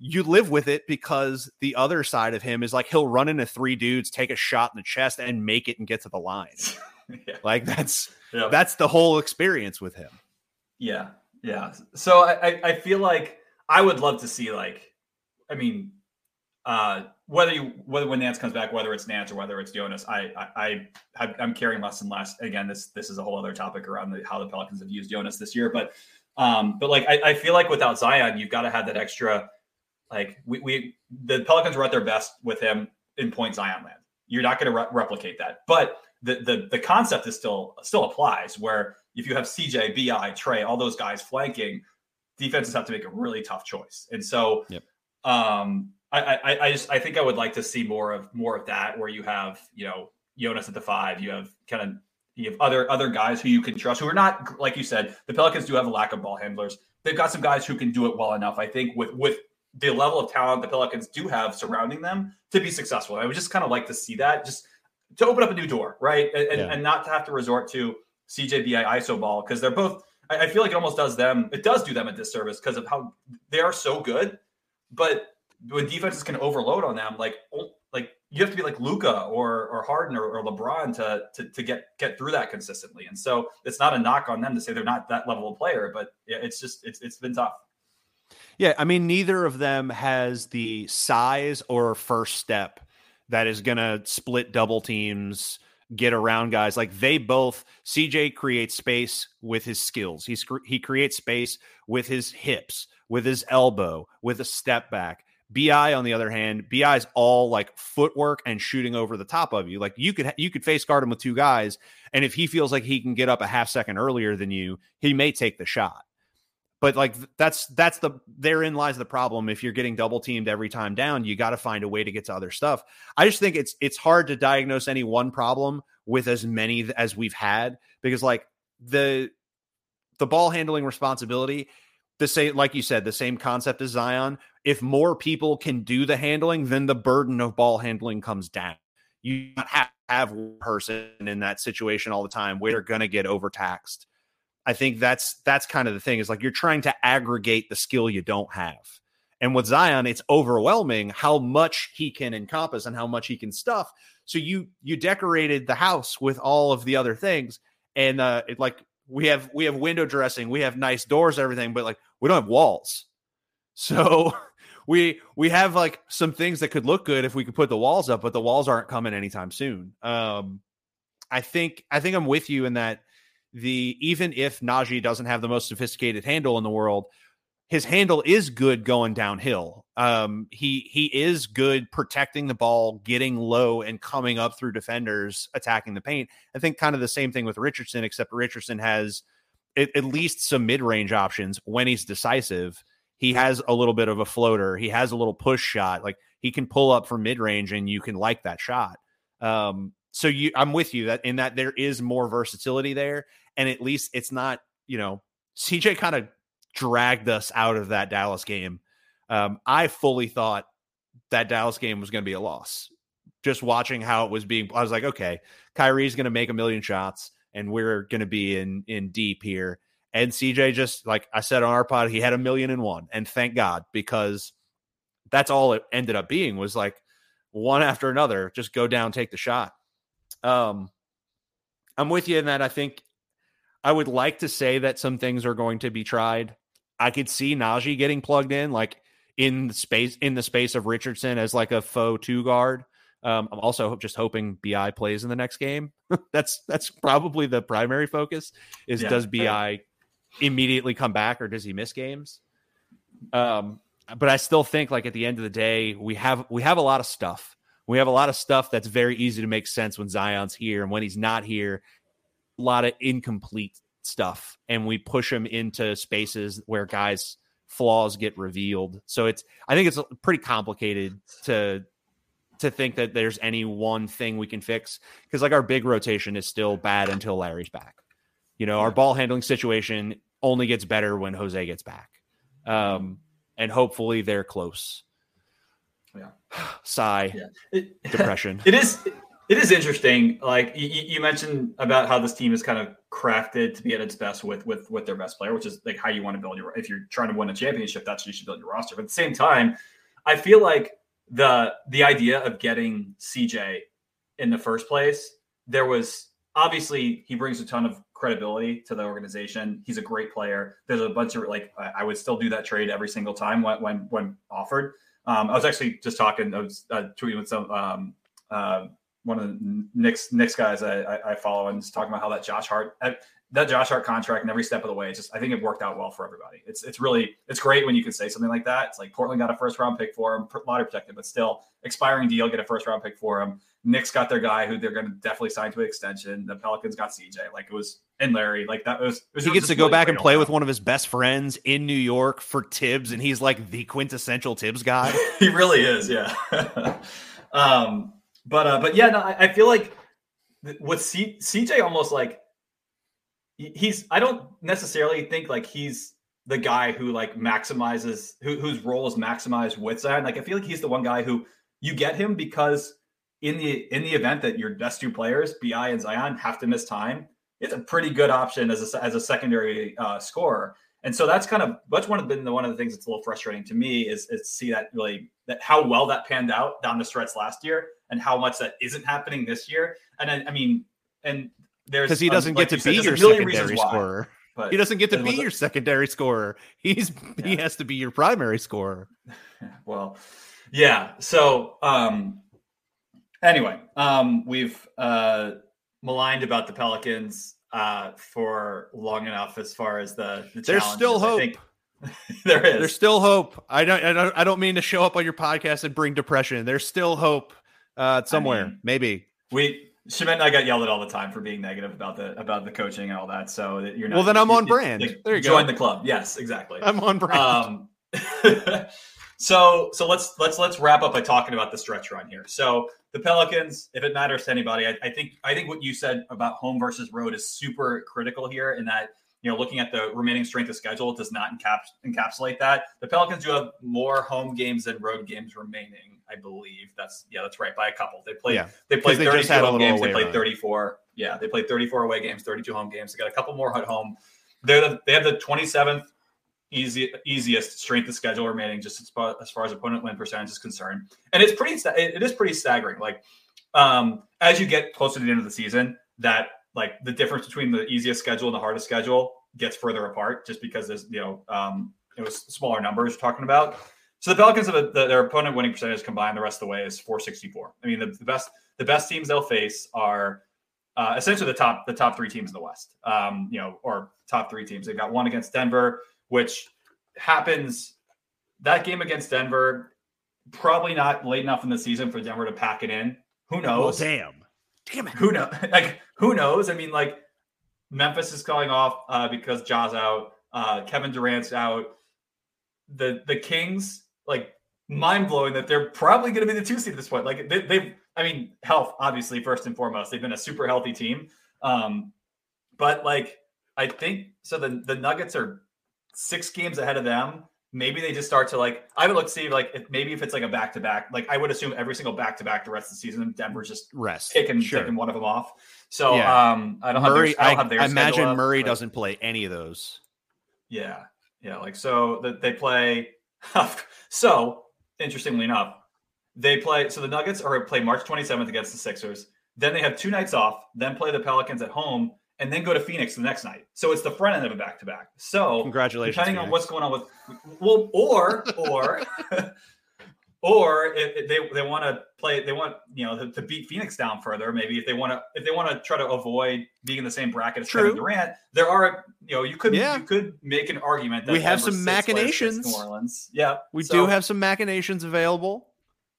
You live with it because the other side of him is like he'll run into three dudes, take a shot in the chest, and make it and get to the line. yeah. Like that's that's the whole experience with him. Yeah, yeah. So I I feel like I would love to see like, I mean, uh whether you whether when Nance comes back, whether it's Nance or whether it's Jonas, I I, I am caring less and less. Again, this this is a whole other topic around the, how the Pelicans have used Jonas this year, but um, but like I, I feel like without Zion, you've got to have that extra. Like we we the Pelicans were at their best with him in point Zion land. You're not going to re- replicate that, but the the the concept is still still applies. Where if you have CJ, Bi, Trey, all those guys flanking, defenses have to make a really tough choice, and so. Yep. Um, I, I, I just I think I would like to see more of more of that where you have you know Jonas at the five, you have kind of you have other other guys who you can trust who are not like you said the Pelicans do have a lack of ball handlers. They've got some guys who can do it well enough. I think with with the level of talent the Pelicans do have surrounding them to be successful. I would just kind of like to see that just to open up a new door, right, and, yeah. and not to have to resort to CJBI ISO ball because they're both. I, I feel like it almost does them. It does do them a disservice because of how they are so good, but when defenses can overload on them, like like you have to be like Luka or or Harden or, or LeBron to, to to get get through that consistently. And so it's not a knock on them to say they're not that level of player, but it's just it's it's been tough. Yeah, I mean, neither of them has the size or first step that is going to split double teams, get around guys. Like they both, CJ creates space with his skills. He's he creates space with his hips, with his elbow, with a step back. Bi on the other hand, Bi is all like footwork and shooting over the top of you. Like you could you could face guard him with two guys, and if he feels like he can get up a half second earlier than you, he may take the shot. But like that's that's the therein lies the problem. If you're getting double teamed every time down, you got to find a way to get to other stuff. I just think it's it's hard to diagnose any one problem with as many as we've had because like the the ball handling responsibility the same like you said the same concept as zion if more people can do the handling then the burden of ball handling comes down. You not have have one person in that situation all the time they're going to get overtaxed. I think that's that's kind of the thing is like you're trying to aggregate the skill you don't have. And with zion it's overwhelming how much he can encompass and how much he can stuff. So you you decorated the house with all of the other things and uh it like we have we have window dressing, we have nice doors, everything, but like we don't have walls. So we we have like some things that could look good if we could put the walls up, but the walls aren't coming anytime soon. Um I think I think I'm with you in that the even if Naji doesn't have the most sophisticated handle in the world, his handle is good going downhill. Um, he he is good protecting the ball, getting low, and coming up through defenders, attacking the paint. I think kind of the same thing with Richardson, except Richardson has at, at least some mid range options when he's decisive. He has a little bit of a floater. He has a little push shot. Like he can pull up from mid range, and you can like that shot. Um, so you, I'm with you that in that there is more versatility there, and at least it's not you know CJ kind of dragged us out of that Dallas game. Um, I fully thought that Dallas game was going to be a loss. Just watching how it was being, I was like, okay, Kyrie's going to make a million shots, and we're going to be in in deep here. And CJ just like I said on our pod, he had a million and one, and thank God because that's all it ended up being was like one after another, just go down, take the shot. Um, I'm with you in that. I think I would like to say that some things are going to be tried. I could see Naji getting plugged in, like in the space in the space of Richardson as like a faux two guard. Um, I'm also just hoping Bi plays in the next game. that's that's probably the primary focus. Is yeah, does Bi immediately come back or does he miss games? Um, but I still think like at the end of the day, we have we have a lot of stuff. We have a lot of stuff that's very easy to make sense when Zion's here, and when he's not here, a lot of incomplete stuff and we push them into spaces where guys flaws get revealed. So it's I think it's pretty complicated to to think that there's any one thing we can fix because like our big rotation is still bad until Larry's back. You know, our ball handling situation only gets better when Jose gets back. Um and hopefully they're close. Yeah. Sigh. Yeah. It, Depression. It is it is interesting. Like you, you, mentioned about how this team is kind of crafted to be at its best with with with their best player, which is like how you want to build your. If you're trying to win a championship, that's how you should build your roster. But at the same time, I feel like the the idea of getting CJ in the first place, there was obviously he brings a ton of credibility to the organization. He's a great player. There's a bunch of like I would still do that trade every single time when when when offered. Um, I was actually just talking. I was uh, tweeting with some um, uh, one of the Knicks Knicks guys I, I, I follow and just talking about how that Josh Hart that Josh Hart contract and every step of the way, just I think it worked out well for everybody. It's it's really it's great when you can say something like that. It's like Portland got a first round pick for him, lottery protected, but still expiring deal, get a first round pick for him. Knicks got their guy who they're going to definitely sign to an extension. The Pelicans got CJ, like it was and Larry, like that was. Was he gets to go back and play with one of his best friends in New York for Thibs, and he's like the quintessential Thibs guy. he really is, yeah. um, but uh, but yeah, no, I, I feel like with C, CJ almost like he's. I don't necessarily think like he's the guy who like maximizes who, whose role is maximized with Zion. Like I feel like he's the one guy who you get him because in the in the event that your best two players, Bi and Zion, have to miss time, it's a pretty good option as a as a secondary uh, scorer. And so that's kind of that's one of been the one of the things that's a little frustrating to me is, is to see that really that how well that panned out down the stretch last year and how much that isn't happening this year. And I, I mean, and there's because he doesn't like get to be your secondary scorer. Why, he doesn't get to be your secondary scorer. He's yeah. he has to be your primary scorer. well, yeah. So um anyway, um we've uh maligned about the Pelicans uh for long enough as far as the, the There's still hope. I think, there is. There's still hope. I don't, I don't. I don't mean to show up on your podcast and bring depression. There's still hope uh, somewhere. I mean, maybe we Schmidt and I got yelled at all the time for being negative about the about the coaching and all that. So that you're not. Well, then I'm on brand. You, there you join go. Join the club. Yes, exactly. I'm on brand. Um, so so let's let's let's wrap up by talking about the stretch run here. So the Pelicans, if it matters to anybody, I, I think I think what you said about home versus road is super critical here. In that you know, looking at the remaining strength of schedule, it does not encaps- encapsulate that. The Pelicans do have more home games than road games remaining. I believe that's yeah, that's right by a couple. They played yeah, they played 32 home games. They played run. 34. Yeah, they played 34 away games, 32 home games. They got a couple more at home. They're the, they have the 27th easy easiest strength of schedule remaining, just as far, as far as opponent win percentage is concerned. And it's pretty it is pretty staggering. Like um, as you get closer to the end of the season, that like the difference between the easiest schedule and the hardest schedule gets further apart, just because there's you know um, it was smaller numbers talking about. So the Pelicans have a, the, their opponent winning percentage combined the rest of the way is 464. I mean, the, the best the best teams they'll face are uh, essentially the top the top three teams in the West. Um, you know, or top three teams. They've got one against Denver, which happens. That game against Denver, probably not late enough in the season for Denver to pack it in. Who knows? Well, damn, damn it. Who knows? Like who knows? I mean, like Memphis is calling off uh, because Ja's out. Uh, Kevin Durant's out. The the Kings like mind blowing that they're probably going to be the two seed at this point. Like they, they've, I mean, health obviously first and foremost. They've been a super healthy team, um, but like I think so. The the Nuggets are six games ahead of them. Maybe they just start to like. I would look see like if, maybe if it's like a back to back. Like I would assume every single back to back the rest of the season, Denver's just rest taking sure. taking one of them off. So yeah. um, I don't Murray, have their, I, don't have their I imagine Murray doesn't play any of those. Yeah, yeah. Like so that they play so interestingly enough, they play. So the Nuggets are play March 27th against the Sixers. Then they have two nights off. Then play the Pelicans at home, and then go to Phoenix the next night. So it's the front end of a back to back. So congratulations. Depending Phoenix. on what's going on with well, or or or if, they they want to play, they want you know to, to, beat Phoenix down further. Maybe if they want to if they want to try to avoid being in the same bracket as True. Kevin Durant, there are you know you could yeah. you could make an argument that we have some machinations. New Orleans, yeah, we so, do have some machinations available.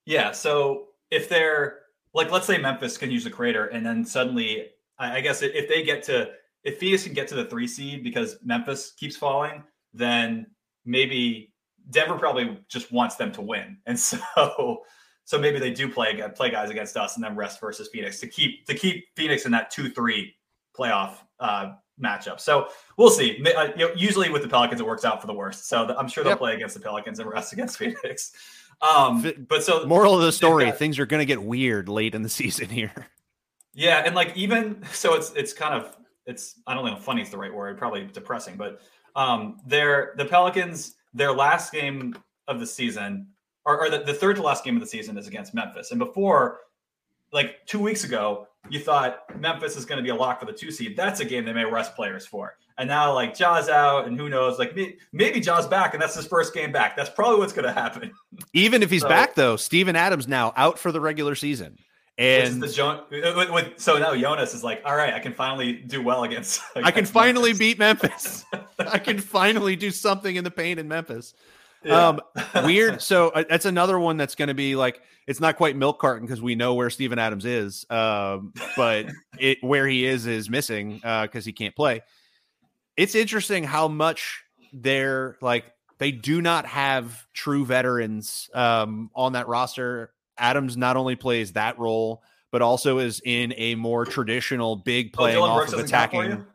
Yeah, so if they're like, let's say Memphis can use the crater, and then suddenly, I, I guess if they get to if Phoenix can get to the three seed because Memphis keeps falling, then maybe Denver probably just wants them to win, and so so maybe they do play play guys against us and then rest versus Phoenix to keep to keep Phoenix in that two three playoff uh, matchup. So we'll see. Uh, you know, usually with the Pelicans, it works out for the worst. So I'm sure they'll yep. play against the Pelicans and rest against Phoenix. Um, but so moral of the story: got, things are going to get weird late in the season here. Yeah, and like even so, it's it's kind of it's I don't know funny is the right word, probably depressing, but um, they're the Pelicans their last game of the season, or, or the, the third to last game of the season, is against Memphis. And before, like two weeks ago, you thought Memphis is going to be a lock for the two seed. That's a game they may rest players for. And now, like Ja's out, and who knows? Like maybe Ja's back, and that's his first game back. That's probably what's going to happen. Even if he's so, back, though, Steven Adams now out for the regular season. And the jo- with, with, so now Jonas is like, all right, I can finally do well against. against I can finally Memphis. beat Memphis. I can finally do something in the paint in Memphis. Yeah. Um, weird. So uh, that's another one that's going to be like it's not quite milk carton because we know where Steven Adams is, um, but it where he is is missing because uh, he can't play. It's interesting how much they're like they do not have true veterans um, on that roster Adams not only plays that role, but also is in a more traditional big playing oh, off of attacking.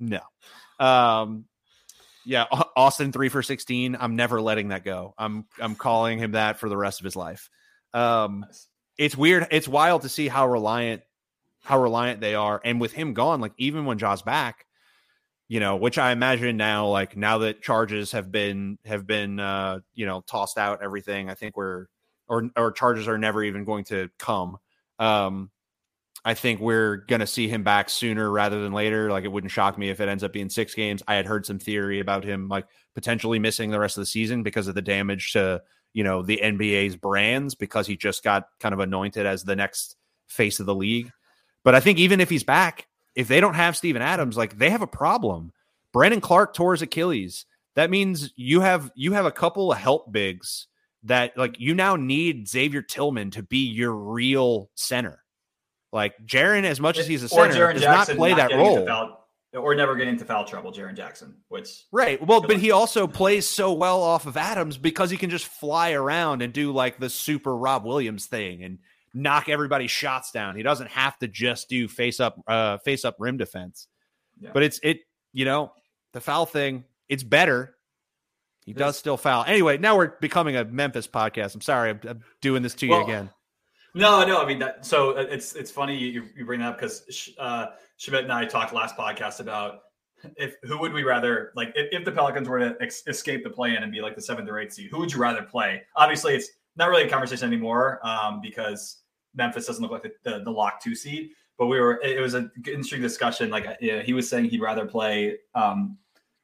No. Um, yeah, Austin three for sixteen. I'm never letting that go. I'm I'm calling him that for the rest of his life. Um, nice. it's weird. It's wild to see how reliant how reliant they are, and with him gone, like even when Ja's back, you know, which I imagine now, like now that charges have been have been uh, you know tossed out, everything. I think we're or or charges are never even going to come. Um, I think we're going to see him back sooner rather than later. Like it wouldn't shock me if it ends up being six games. I had heard some theory about him like potentially missing the rest of the season because of the damage to you know the NBA's brands because he just got kind of anointed as the next face of the league. But I think even if he's back, if they don't have Steven Adams, like they have a problem. Brandon Clarke tore his Achilles that means you have you have a couple of help bigs that like you now need Xavier Tillman to be your real center. Like Jaren, as much as he's a center, does Jackson not play not that role. Foul, or never get into foul trouble, Jaren Jackson, which right. Well, but he also plays so well off of Adams because he can just fly around and do like the super Rob Williams thing and knock everybody's shots down. He doesn't have to just do face up, uh, face up rim defense. Yeah. But it's it, you know, the foul thing. It's better. He does still foul. Anyway, now we're becoming a Memphis podcast. I'm sorry, I'm, I'm doing this to you well, again. No, no. I mean that. So uh, it's it's funny you, you bring that up because uh, Schmidt and I talked last podcast about if who would we rather like if, if the Pelicans were to ex- escape the play in and be like the seventh or eighth seed, who would you rather play? Obviously, it's not really a conversation anymore um, because Memphis doesn't look like the, the, the, lock two seed. But we were it was an interesting discussion. Like you know, he was saying he'd rather play um,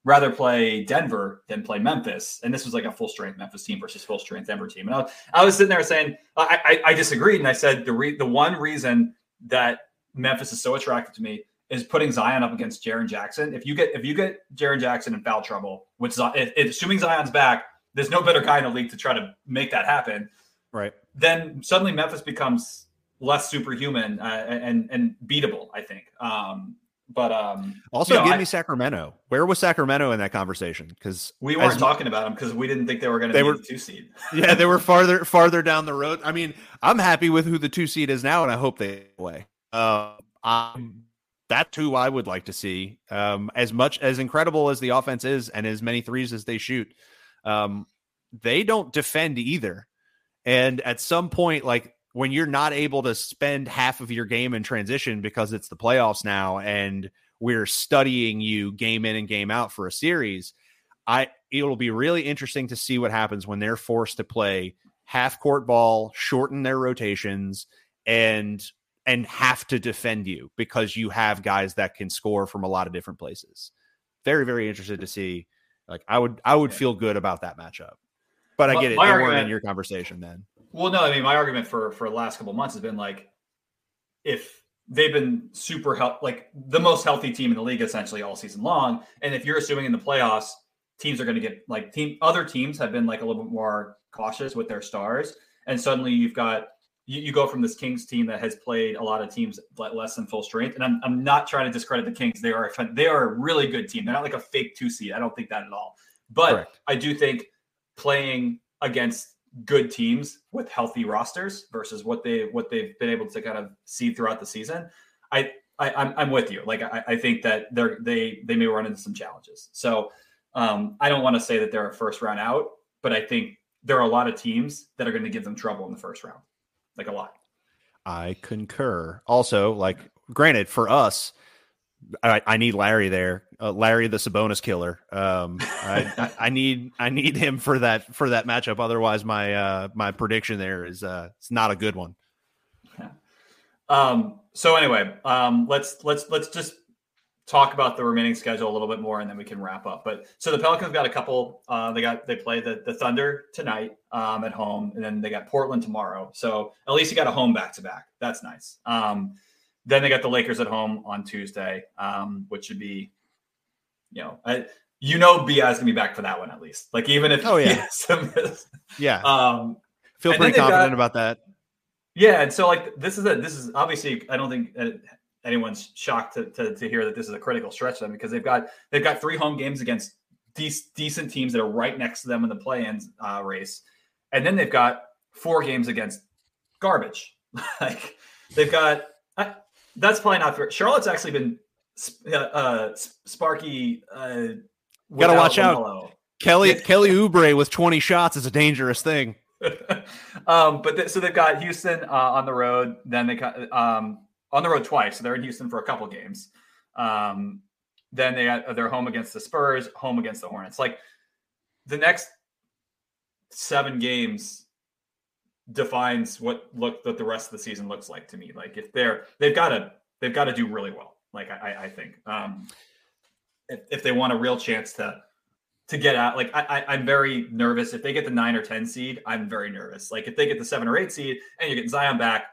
rather play Denver than play Memphis. And this was like a full strength Memphis team versus full strength Denver team. And I was, I was sitting there saying, I, I, I disagreed. And I said, the, re, the one reason that Memphis is so attractive to me is putting Zion up against Jaren Jackson. If you get, if you get Jaren Jackson in foul trouble, which if, if, assuming Zion's back, there's no better guy in the league to try to make that happen. Right. Then suddenly Memphis becomes less superhuman uh, and, and beatable, I think. Um, but um, also you know, give I, me Sacramento. Where was Sacramento in that conversation? Because we weren't as, talking about them because we didn't think they were going to be were, the two seed. yeah, they were farther farther down the road. I mean, I'm happy with who the two seed is now, and I hope they play. Uh, um, that's who I would like to see. Um, as much as incredible as the offense is, and as many threes as they shoot, um, they don't defend either. And at some point, like when you're not able to spend half of your game in transition because it's the playoffs now and we're studying you game in and game out for a series, I it'll be really interesting to see what happens when they're forced to play half court ball, shorten their rotations and and have to defend you because you have guys that can score from a lot of different places. Very very interested to see like I would I would feel good about that matchup. But I get it. They weren't in your conversation then. Well, no, I mean, my argument for for the last couple months has been like, if they've been super help, like the most healthy team in the league essentially all season long, and if you're assuming in the playoffs, teams are going to get like team other teams have been like a little bit more cautious with their stars, and suddenly you've got you, you go from this Kings team that has played a lot of teams less than full strength, and I'm I'm not trying to discredit the Kings. They are a, they are a really good team. They're not like a fake two seed. I don't think that at all. But Correct. I do think playing against good teams with healthy rosters versus what they what they've been able to kind of see throughout the season. I, I I'm, I'm with you. Like I, I think that they're they they may run into some challenges. So um, I don't want to say that they're a first round out, but I think there are a lot of teams that are going to give them trouble in the first round, like a lot. I concur. Also, like granted, for us, I, I need Larry there. Uh, Larry, the Sabonis killer. Um, I, I, I, need I need him for that for that matchup. Otherwise, my uh, my prediction there is uh, it's not a good one. Yeah. Um. So anyway, um, let's let's let's just talk about the remaining schedule a little bit more, and then we can wrap up. But so the Pelicans got a couple. Uh, they got they play the the Thunder tonight um, at home, and then they got Portland tomorrow. So at least you got a home back to back. That's nice. Um then they got the Lakers at home on Tuesday, um, which should be, you know, I, you know, Bi is gonna be back for that one at least. Like even if oh yeah, yeah, um, feel pretty confident got, about that. Yeah, and so like this is a this is obviously I don't think anyone's shocked to, to, to hear that this is a critical stretch for them because they've got they've got three home games against de- decent teams that are right next to them in the play-in uh, race, and then they've got four games against garbage. like they've got that's probably not fair. Charlotte's actually been uh, uh Sparky. Uh, Got to watch out. Kelly Kelly Oubre with 20 shots is a dangerous thing. um, but th- so they've got Houston uh, on the road. Then they got um, on the road twice. So they're in Houston for a couple games. Um, then they got, they're home against the Spurs, home against the Hornets. Like the next seven games defines what look that the rest of the season looks like to me. Like if they're they've got to they've got to do really well. Like I, I think um, if, if they want a real chance to to get out, like I, I am very nervous if they get the nine or ten seed. I'm very nervous. Like if they get the seven or eight seed and you get Zion back,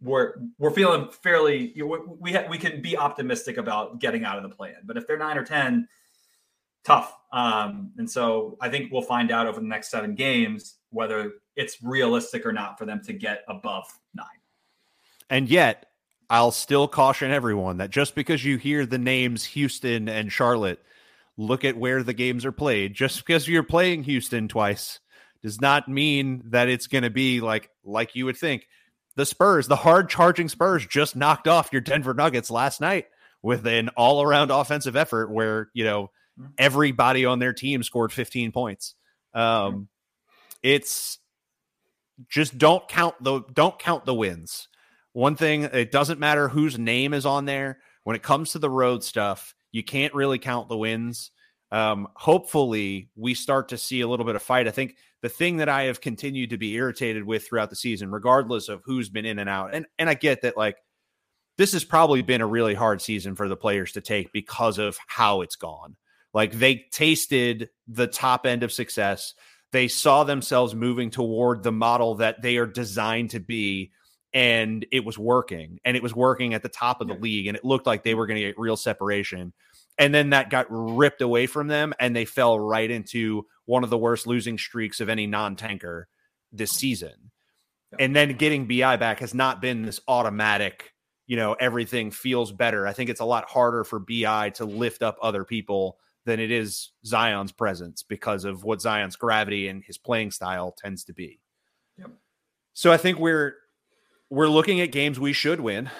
we're we're feeling fairly you know, we ha- we can be optimistic about getting out of the plan. But if they're nine or ten, tough. Um, and so I think we'll find out over the next seven games whether it's realistic or not for them to get above nine. And yet, I'll still caution everyone that just because you hear the names Houston and Charlotte, look at where the games are played. Just because you're playing Houston twice does not mean that it's going to be like like you would think. The Spurs, the hard charging Spurs, just knocked off your Denver Nuggets last night with an all around offensive effort where you know mm-hmm. everybody on their team scored 15 points. Um, it's just don't count the don't count the wins. One thing, it doesn't matter whose name is on there. When it comes to the road stuff, you can't really count the wins. Um, hopefully, we start to see a little bit of fight. I think the thing that I have continued to be irritated with throughout the season, regardless of who's been in and out, and and I get that like this has probably been a really hard season for the players to take because of how it's gone. Like they tasted the top end of success. They saw themselves moving toward the model that they are designed to be and it was working and it was working at the top of the league and it looked like they were going to get real separation. And then that got ripped away from them and they fell right into one of the worst losing streaks of any non-tanker this season. And then getting bi back has not been this automatic you know everything feels better. I think it's a lot harder for bi to lift up other people than it is zion's presence because of what zion's gravity and his playing style tends to be yep. so i think we're we're looking at games we should win,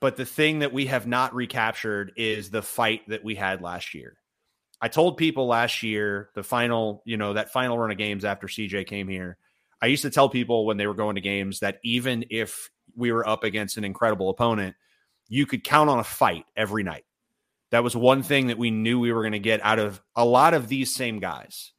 but the thing that we have not recaptured is the fight that we had last year. I told people last year, the final, you know, that final run of games after CJ came here, I used to tell people when they were going to games that even if we were up against an incredible opponent, you could count on a fight every night. That was one thing that we knew we were going to get out of a lot of these same guys.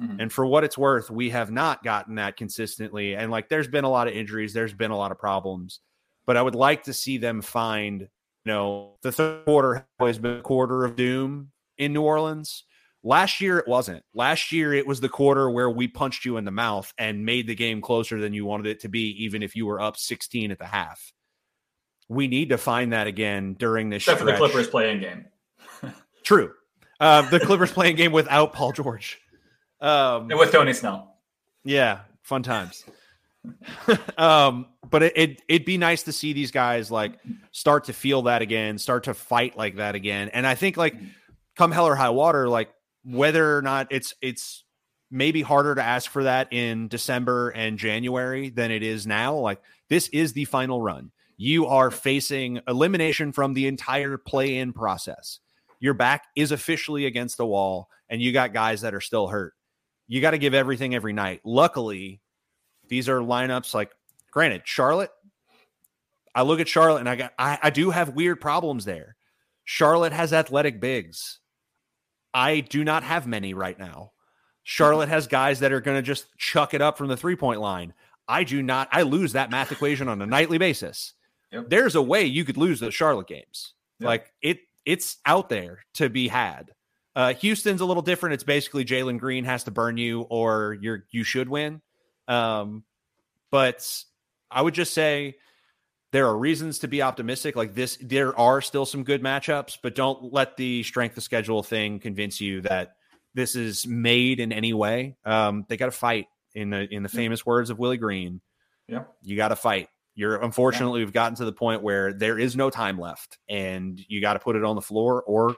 Mm-hmm. And for what it's worth, we have not gotten that consistently. And like there's been a lot of injuries, there's been a lot of problems. But I would like to see them find, you know, the third quarter has always been a quarter of doom in New Orleans. Last year it wasn't. Last year it was the quarter where we punched you in the mouth and made the game closer than you wanted it to be, even if you were up 16 at the half. We need to find that again during this. Except stretch. for the Clippers playing game. True. Uh, the Clippers playing game without Paul George. Um, and with Tony Snell. Yeah, fun times. um, but it, it it'd be nice to see these guys like start to feel that again, start to fight like that again. And I think like come hell or high water, like whether or not it's it's maybe harder to ask for that in December and January than it is now. Like this is the final run. You are facing elimination from the entire play in process. Your back is officially against the wall, and you got guys that are still hurt you got to give everything every night. Luckily, these are lineups like granted, Charlotte. I look at Charlotte and I got I, I do have weird problems there. Charlotte has athletic bigs. I do not have many right now. Charlotte has guys that are going to just chuck it up from the three point line. I do not. I lose that math equation on a nightly basis. Yep. There's a way you could lose the Charlotte games. Yep. Like it, it's out there to be had. Uh, Houston's a little different. It's basically Jalen Green has to burn you, or you're you should win. Um, but I would just say there are reasons to be optimistic. Like this, there are still some good matchups, but don't let the strength of schedule thing convince you that this is made in any way. Um, they got to fight. In the in the famous words of Willie Green, yeah, you got to fight. You're unfortunately yeah. we've gotten to the point where there is no time left, and you got to put it on the floor or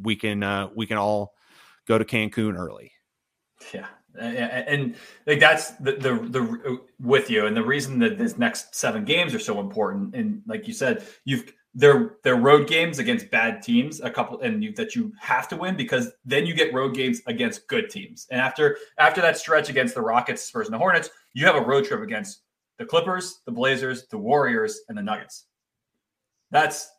we can uh, we can all go to Cancun early. Yeah, and like that's the, the the with you, and the reason that this next seven games are so important, and like you said, you've they're they're road games against bad teams, a couple, and you, that you have to win because then you get road games against good teams, and after after that stretch against the Rockets, Spurs, and the Hornets, you have a road trip against the Clippers, the Blazers, the Warriors, and the Nuggets. That's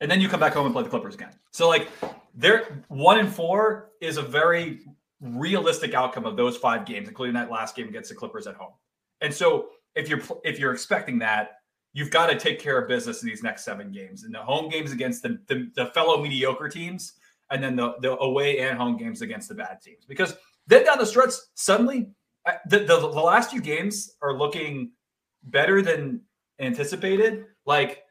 and then you come back home and play the Clippers again. So like they're one and four is a very realistic outcome of those five games, including that last game against the Clippers at home. And so if you're if you're expecting that, you've got to take care of business in these next seven games. And the home games against the, the, the fellow mediocre teams, and then the, the away and home games against the bad teams. Because then down the stretch, suddenly the, the, the last few games are looking better than anticipated. Like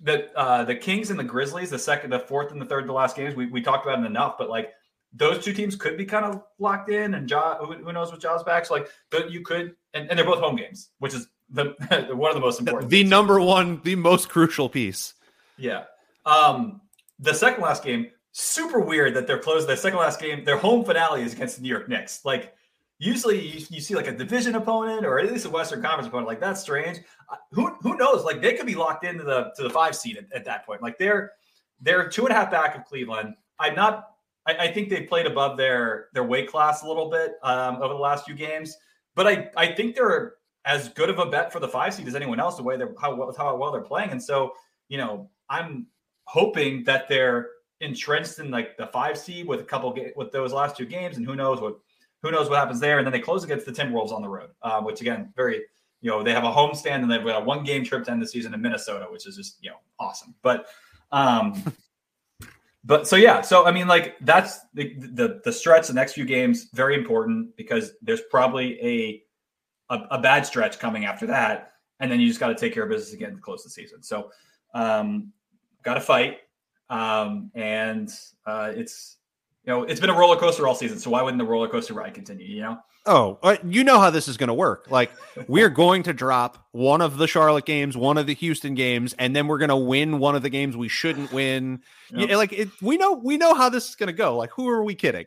the uh, the Kings and the Grizzlies, the second, the fourth, and the third, the last games, we, we talked about it enough. But like those two teams could be kind of locked in, and Ja, who, who knows what Ja's back. So like, but you could, and, and they're both home games, which is the one of the most important. The, the number one, the most crucial piece. Yeah. Um, the second last game, super weird that they're closed. The second last game, their home finale is against the New York Knicks. Like usually you, you see like a division opponent or at least a Western Conference opponent. Like that's strange. Uh, who who knows? Like they could be locked into the to the five seed at, at that point. Like they're they're two and a half back of Cleveland. I'm not. I, I think they played above their their weight class a little bit um, over the last few games, but I I think they're as good of a bet for the five seed as anyone else. The way they're how how well they're playing, and so you know I'm hoping that they're entrenched in like the five seed with a couple ga- with those last two games, and who knows what who knows what happens there. And then they close against the Timberwolves on the road, uh, which again, very you know they have a home stand and they've got a one game trip to end the season in Minnesota, which is just you know awesome. But um, but so yeah, so I mean like that's the the the stretch, the next few games, very important because there's probably a a, a bad stretch coming after that, and then you just got to take care of business again to close the season. So um, got to fight. Um, and uh, it's you know it's been a roller coaster all season. So why wouldn't the roller coaster ride continue? You know. Oh, uh, you know how this is going to work. Like we're going to drop one of the Charlotte games, one of the Houston games, and then we're going to win one of the games we shouldn't win. Yep. Yeah, like it, we know we know how this is going to go. Like who are we kidding?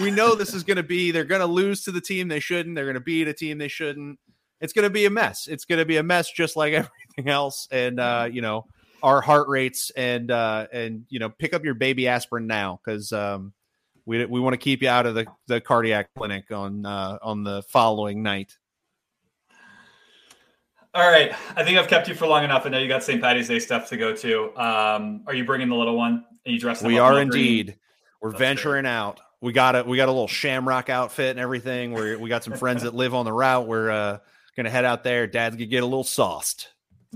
We know this is going to be they're going to lose to the team they shouldn't. They're going to beat a team they shouldn't. It's going to be a mess. It's going to be a mess just like everything else. And uh, you know, our heart rates and uh, and you know pick up your baby aspirin now because um, we we want to keep you out of the, the cardiac clinic on uh, on the following night. All right, I think I've kept you for long enough. I know you got St. Patty's Day stuff to go to. Um, are you bringing the little one? Are you dressed? We are indeed. Green? We're That's venturing great. out. We got a we got a little shamrock outfit and everything. We we got some friends that live on the route. We're uh, gonna head out there. Dad's gonna get a little sauced.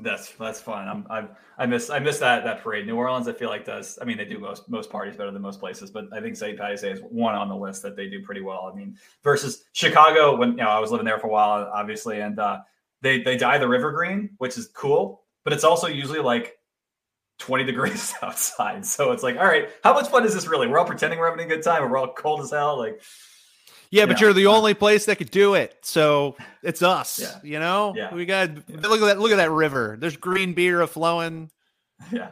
That's that's fun. I'm, I'm I miss I miss that that parade. New Orleans, I feel like does. I mean, they do most most parties better than most places, but I think St. Patty's Day is one on the list that they do pretty well. I mean, versus Chicago when you know I was living there for a while, obviously, and uh, they they dye the river green, which is cool, but it's also usually like 20 degrees outside. So it's like, all right, how much fun is this really? We're all pretending we're having a good time, or we're all cold as hell. Like, yeah, but you're the only place that could do it. So it's us. Yeah. You know? Yeah. We got look at that look at that river. There's green beer flowing. Yeah.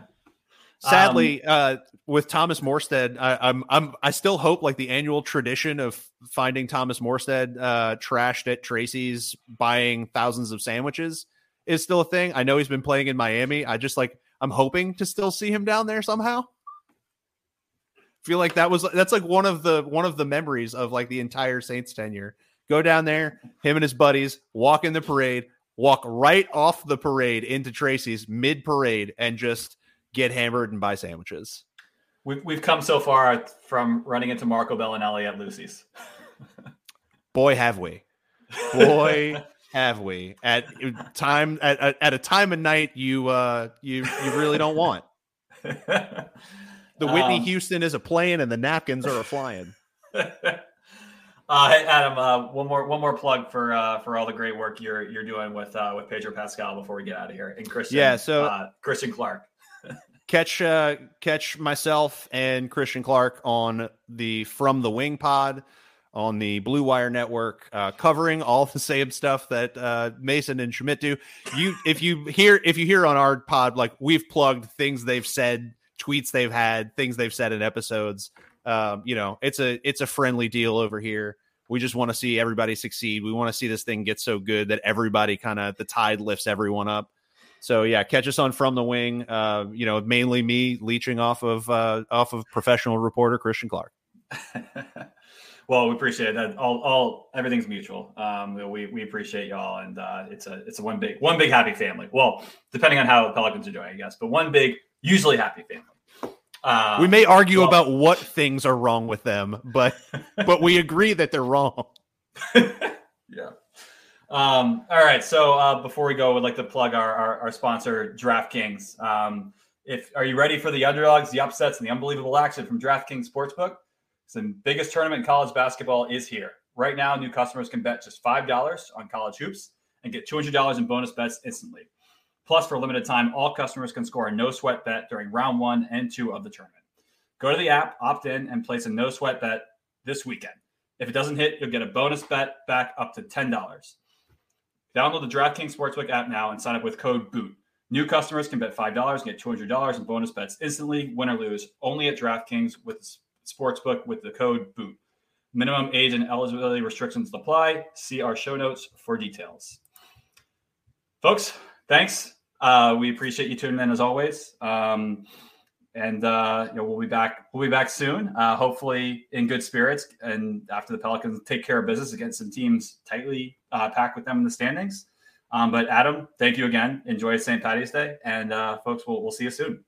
Sadly, um, uh, with Thomas Morstead, I, I'm, I'm I still hope like the annual tradition of finding Thomas Morstead uh, trashed at Tracy's buying thousands of sandwiches is still a thing. I know he's been playing in Miami. I just like I'm hoping to still see him down there somehow feel like that was that's like one of the one of the memories of like the entire Saints tenure. Go down there, him and his buddies walk in the parade, walk right off the parade into Tracy's mid parade, and just get hammered and buy sandwiches. We've we've come so far from running into Marco Belinelli at Lucy's. Boy, have we! Boy, have we! At time at, at a time of night you uh you you really don't want. The Whitney um, Houston is a plane and the napkins are a flying. Uh, hey Adam, uh, one more one more plug for uh, for all the great work you're you're doing with uh, with Pedro Pascal before we get out of here and Christian. Yeah, so uh, Christian Clark. catch uh, catch myself and Christian Clark on the From the Wing Pod on the Blue Wire Network, uh, covering all the same stuff that uh, Mason and Schmidt do. You, if you hear, if you hear on our pod, like we've plugged things they've said tweets they've had, things they've said in episodes. Um, you know, it's a it's a friendly deal over here. We just want to see everybody succeed. We want to see this thing get so good that everybody kind of the tide lifts everyone up. So yeah, catch us on from the wing. Uh, you know, mainly me leeching off of uh, off of professional reporter Christian Clark. well, we appreciate that. All, all everything's mutual. Um, we we appreciate y'all, and uh, it's a it's a one big one big happy family. Well, depending on how Pelicans are doing, I guess, but one big usually happy family. Um, we may argue well, about what things are wrong with them, but but we agree that they're wrong. yeah. Um, all right. So uh, before we go, we'd like to plug our our, our sponsor, DraftKings. Um, if are you ready for the underdogs, the upsets, and the unbelievable action from DraftKings Sportsbook? the biggest tournament in college basketball is here. Right now, new customers can bet just five dollars on college hoops and get two hundred dollars in bonus bets instantly. Plus, for a limited time, all customers can score a no sweat bet during round one and two of the tournament. Go to the app, opt in, and place a no sweat bet this weekend. If it doesn't hit, you'll get a bonus bet back up to $10. Download the DraftKings Sportsbook app now and sign up with code BOOT. New customers can bet $5 and get $200 in bonus bets instantly, win or lose, only at DraftKings with Sportsbook with the code BOOT. Minimum age and eligibility restrictions apply. See our show notes for details. Folks, thanks. Uh, we appreciate you tuning in as always. Um, and uh, you know we'll be back. We'll be back soon. Uh, hopefully in good spirits. And after the Pelicans take care of business against some teams tightly uh, packed with them in the standings. Um, but Adam, thank you again. Enjoy St. Patty's Day, and uh, folks, we'll we'll see you soon.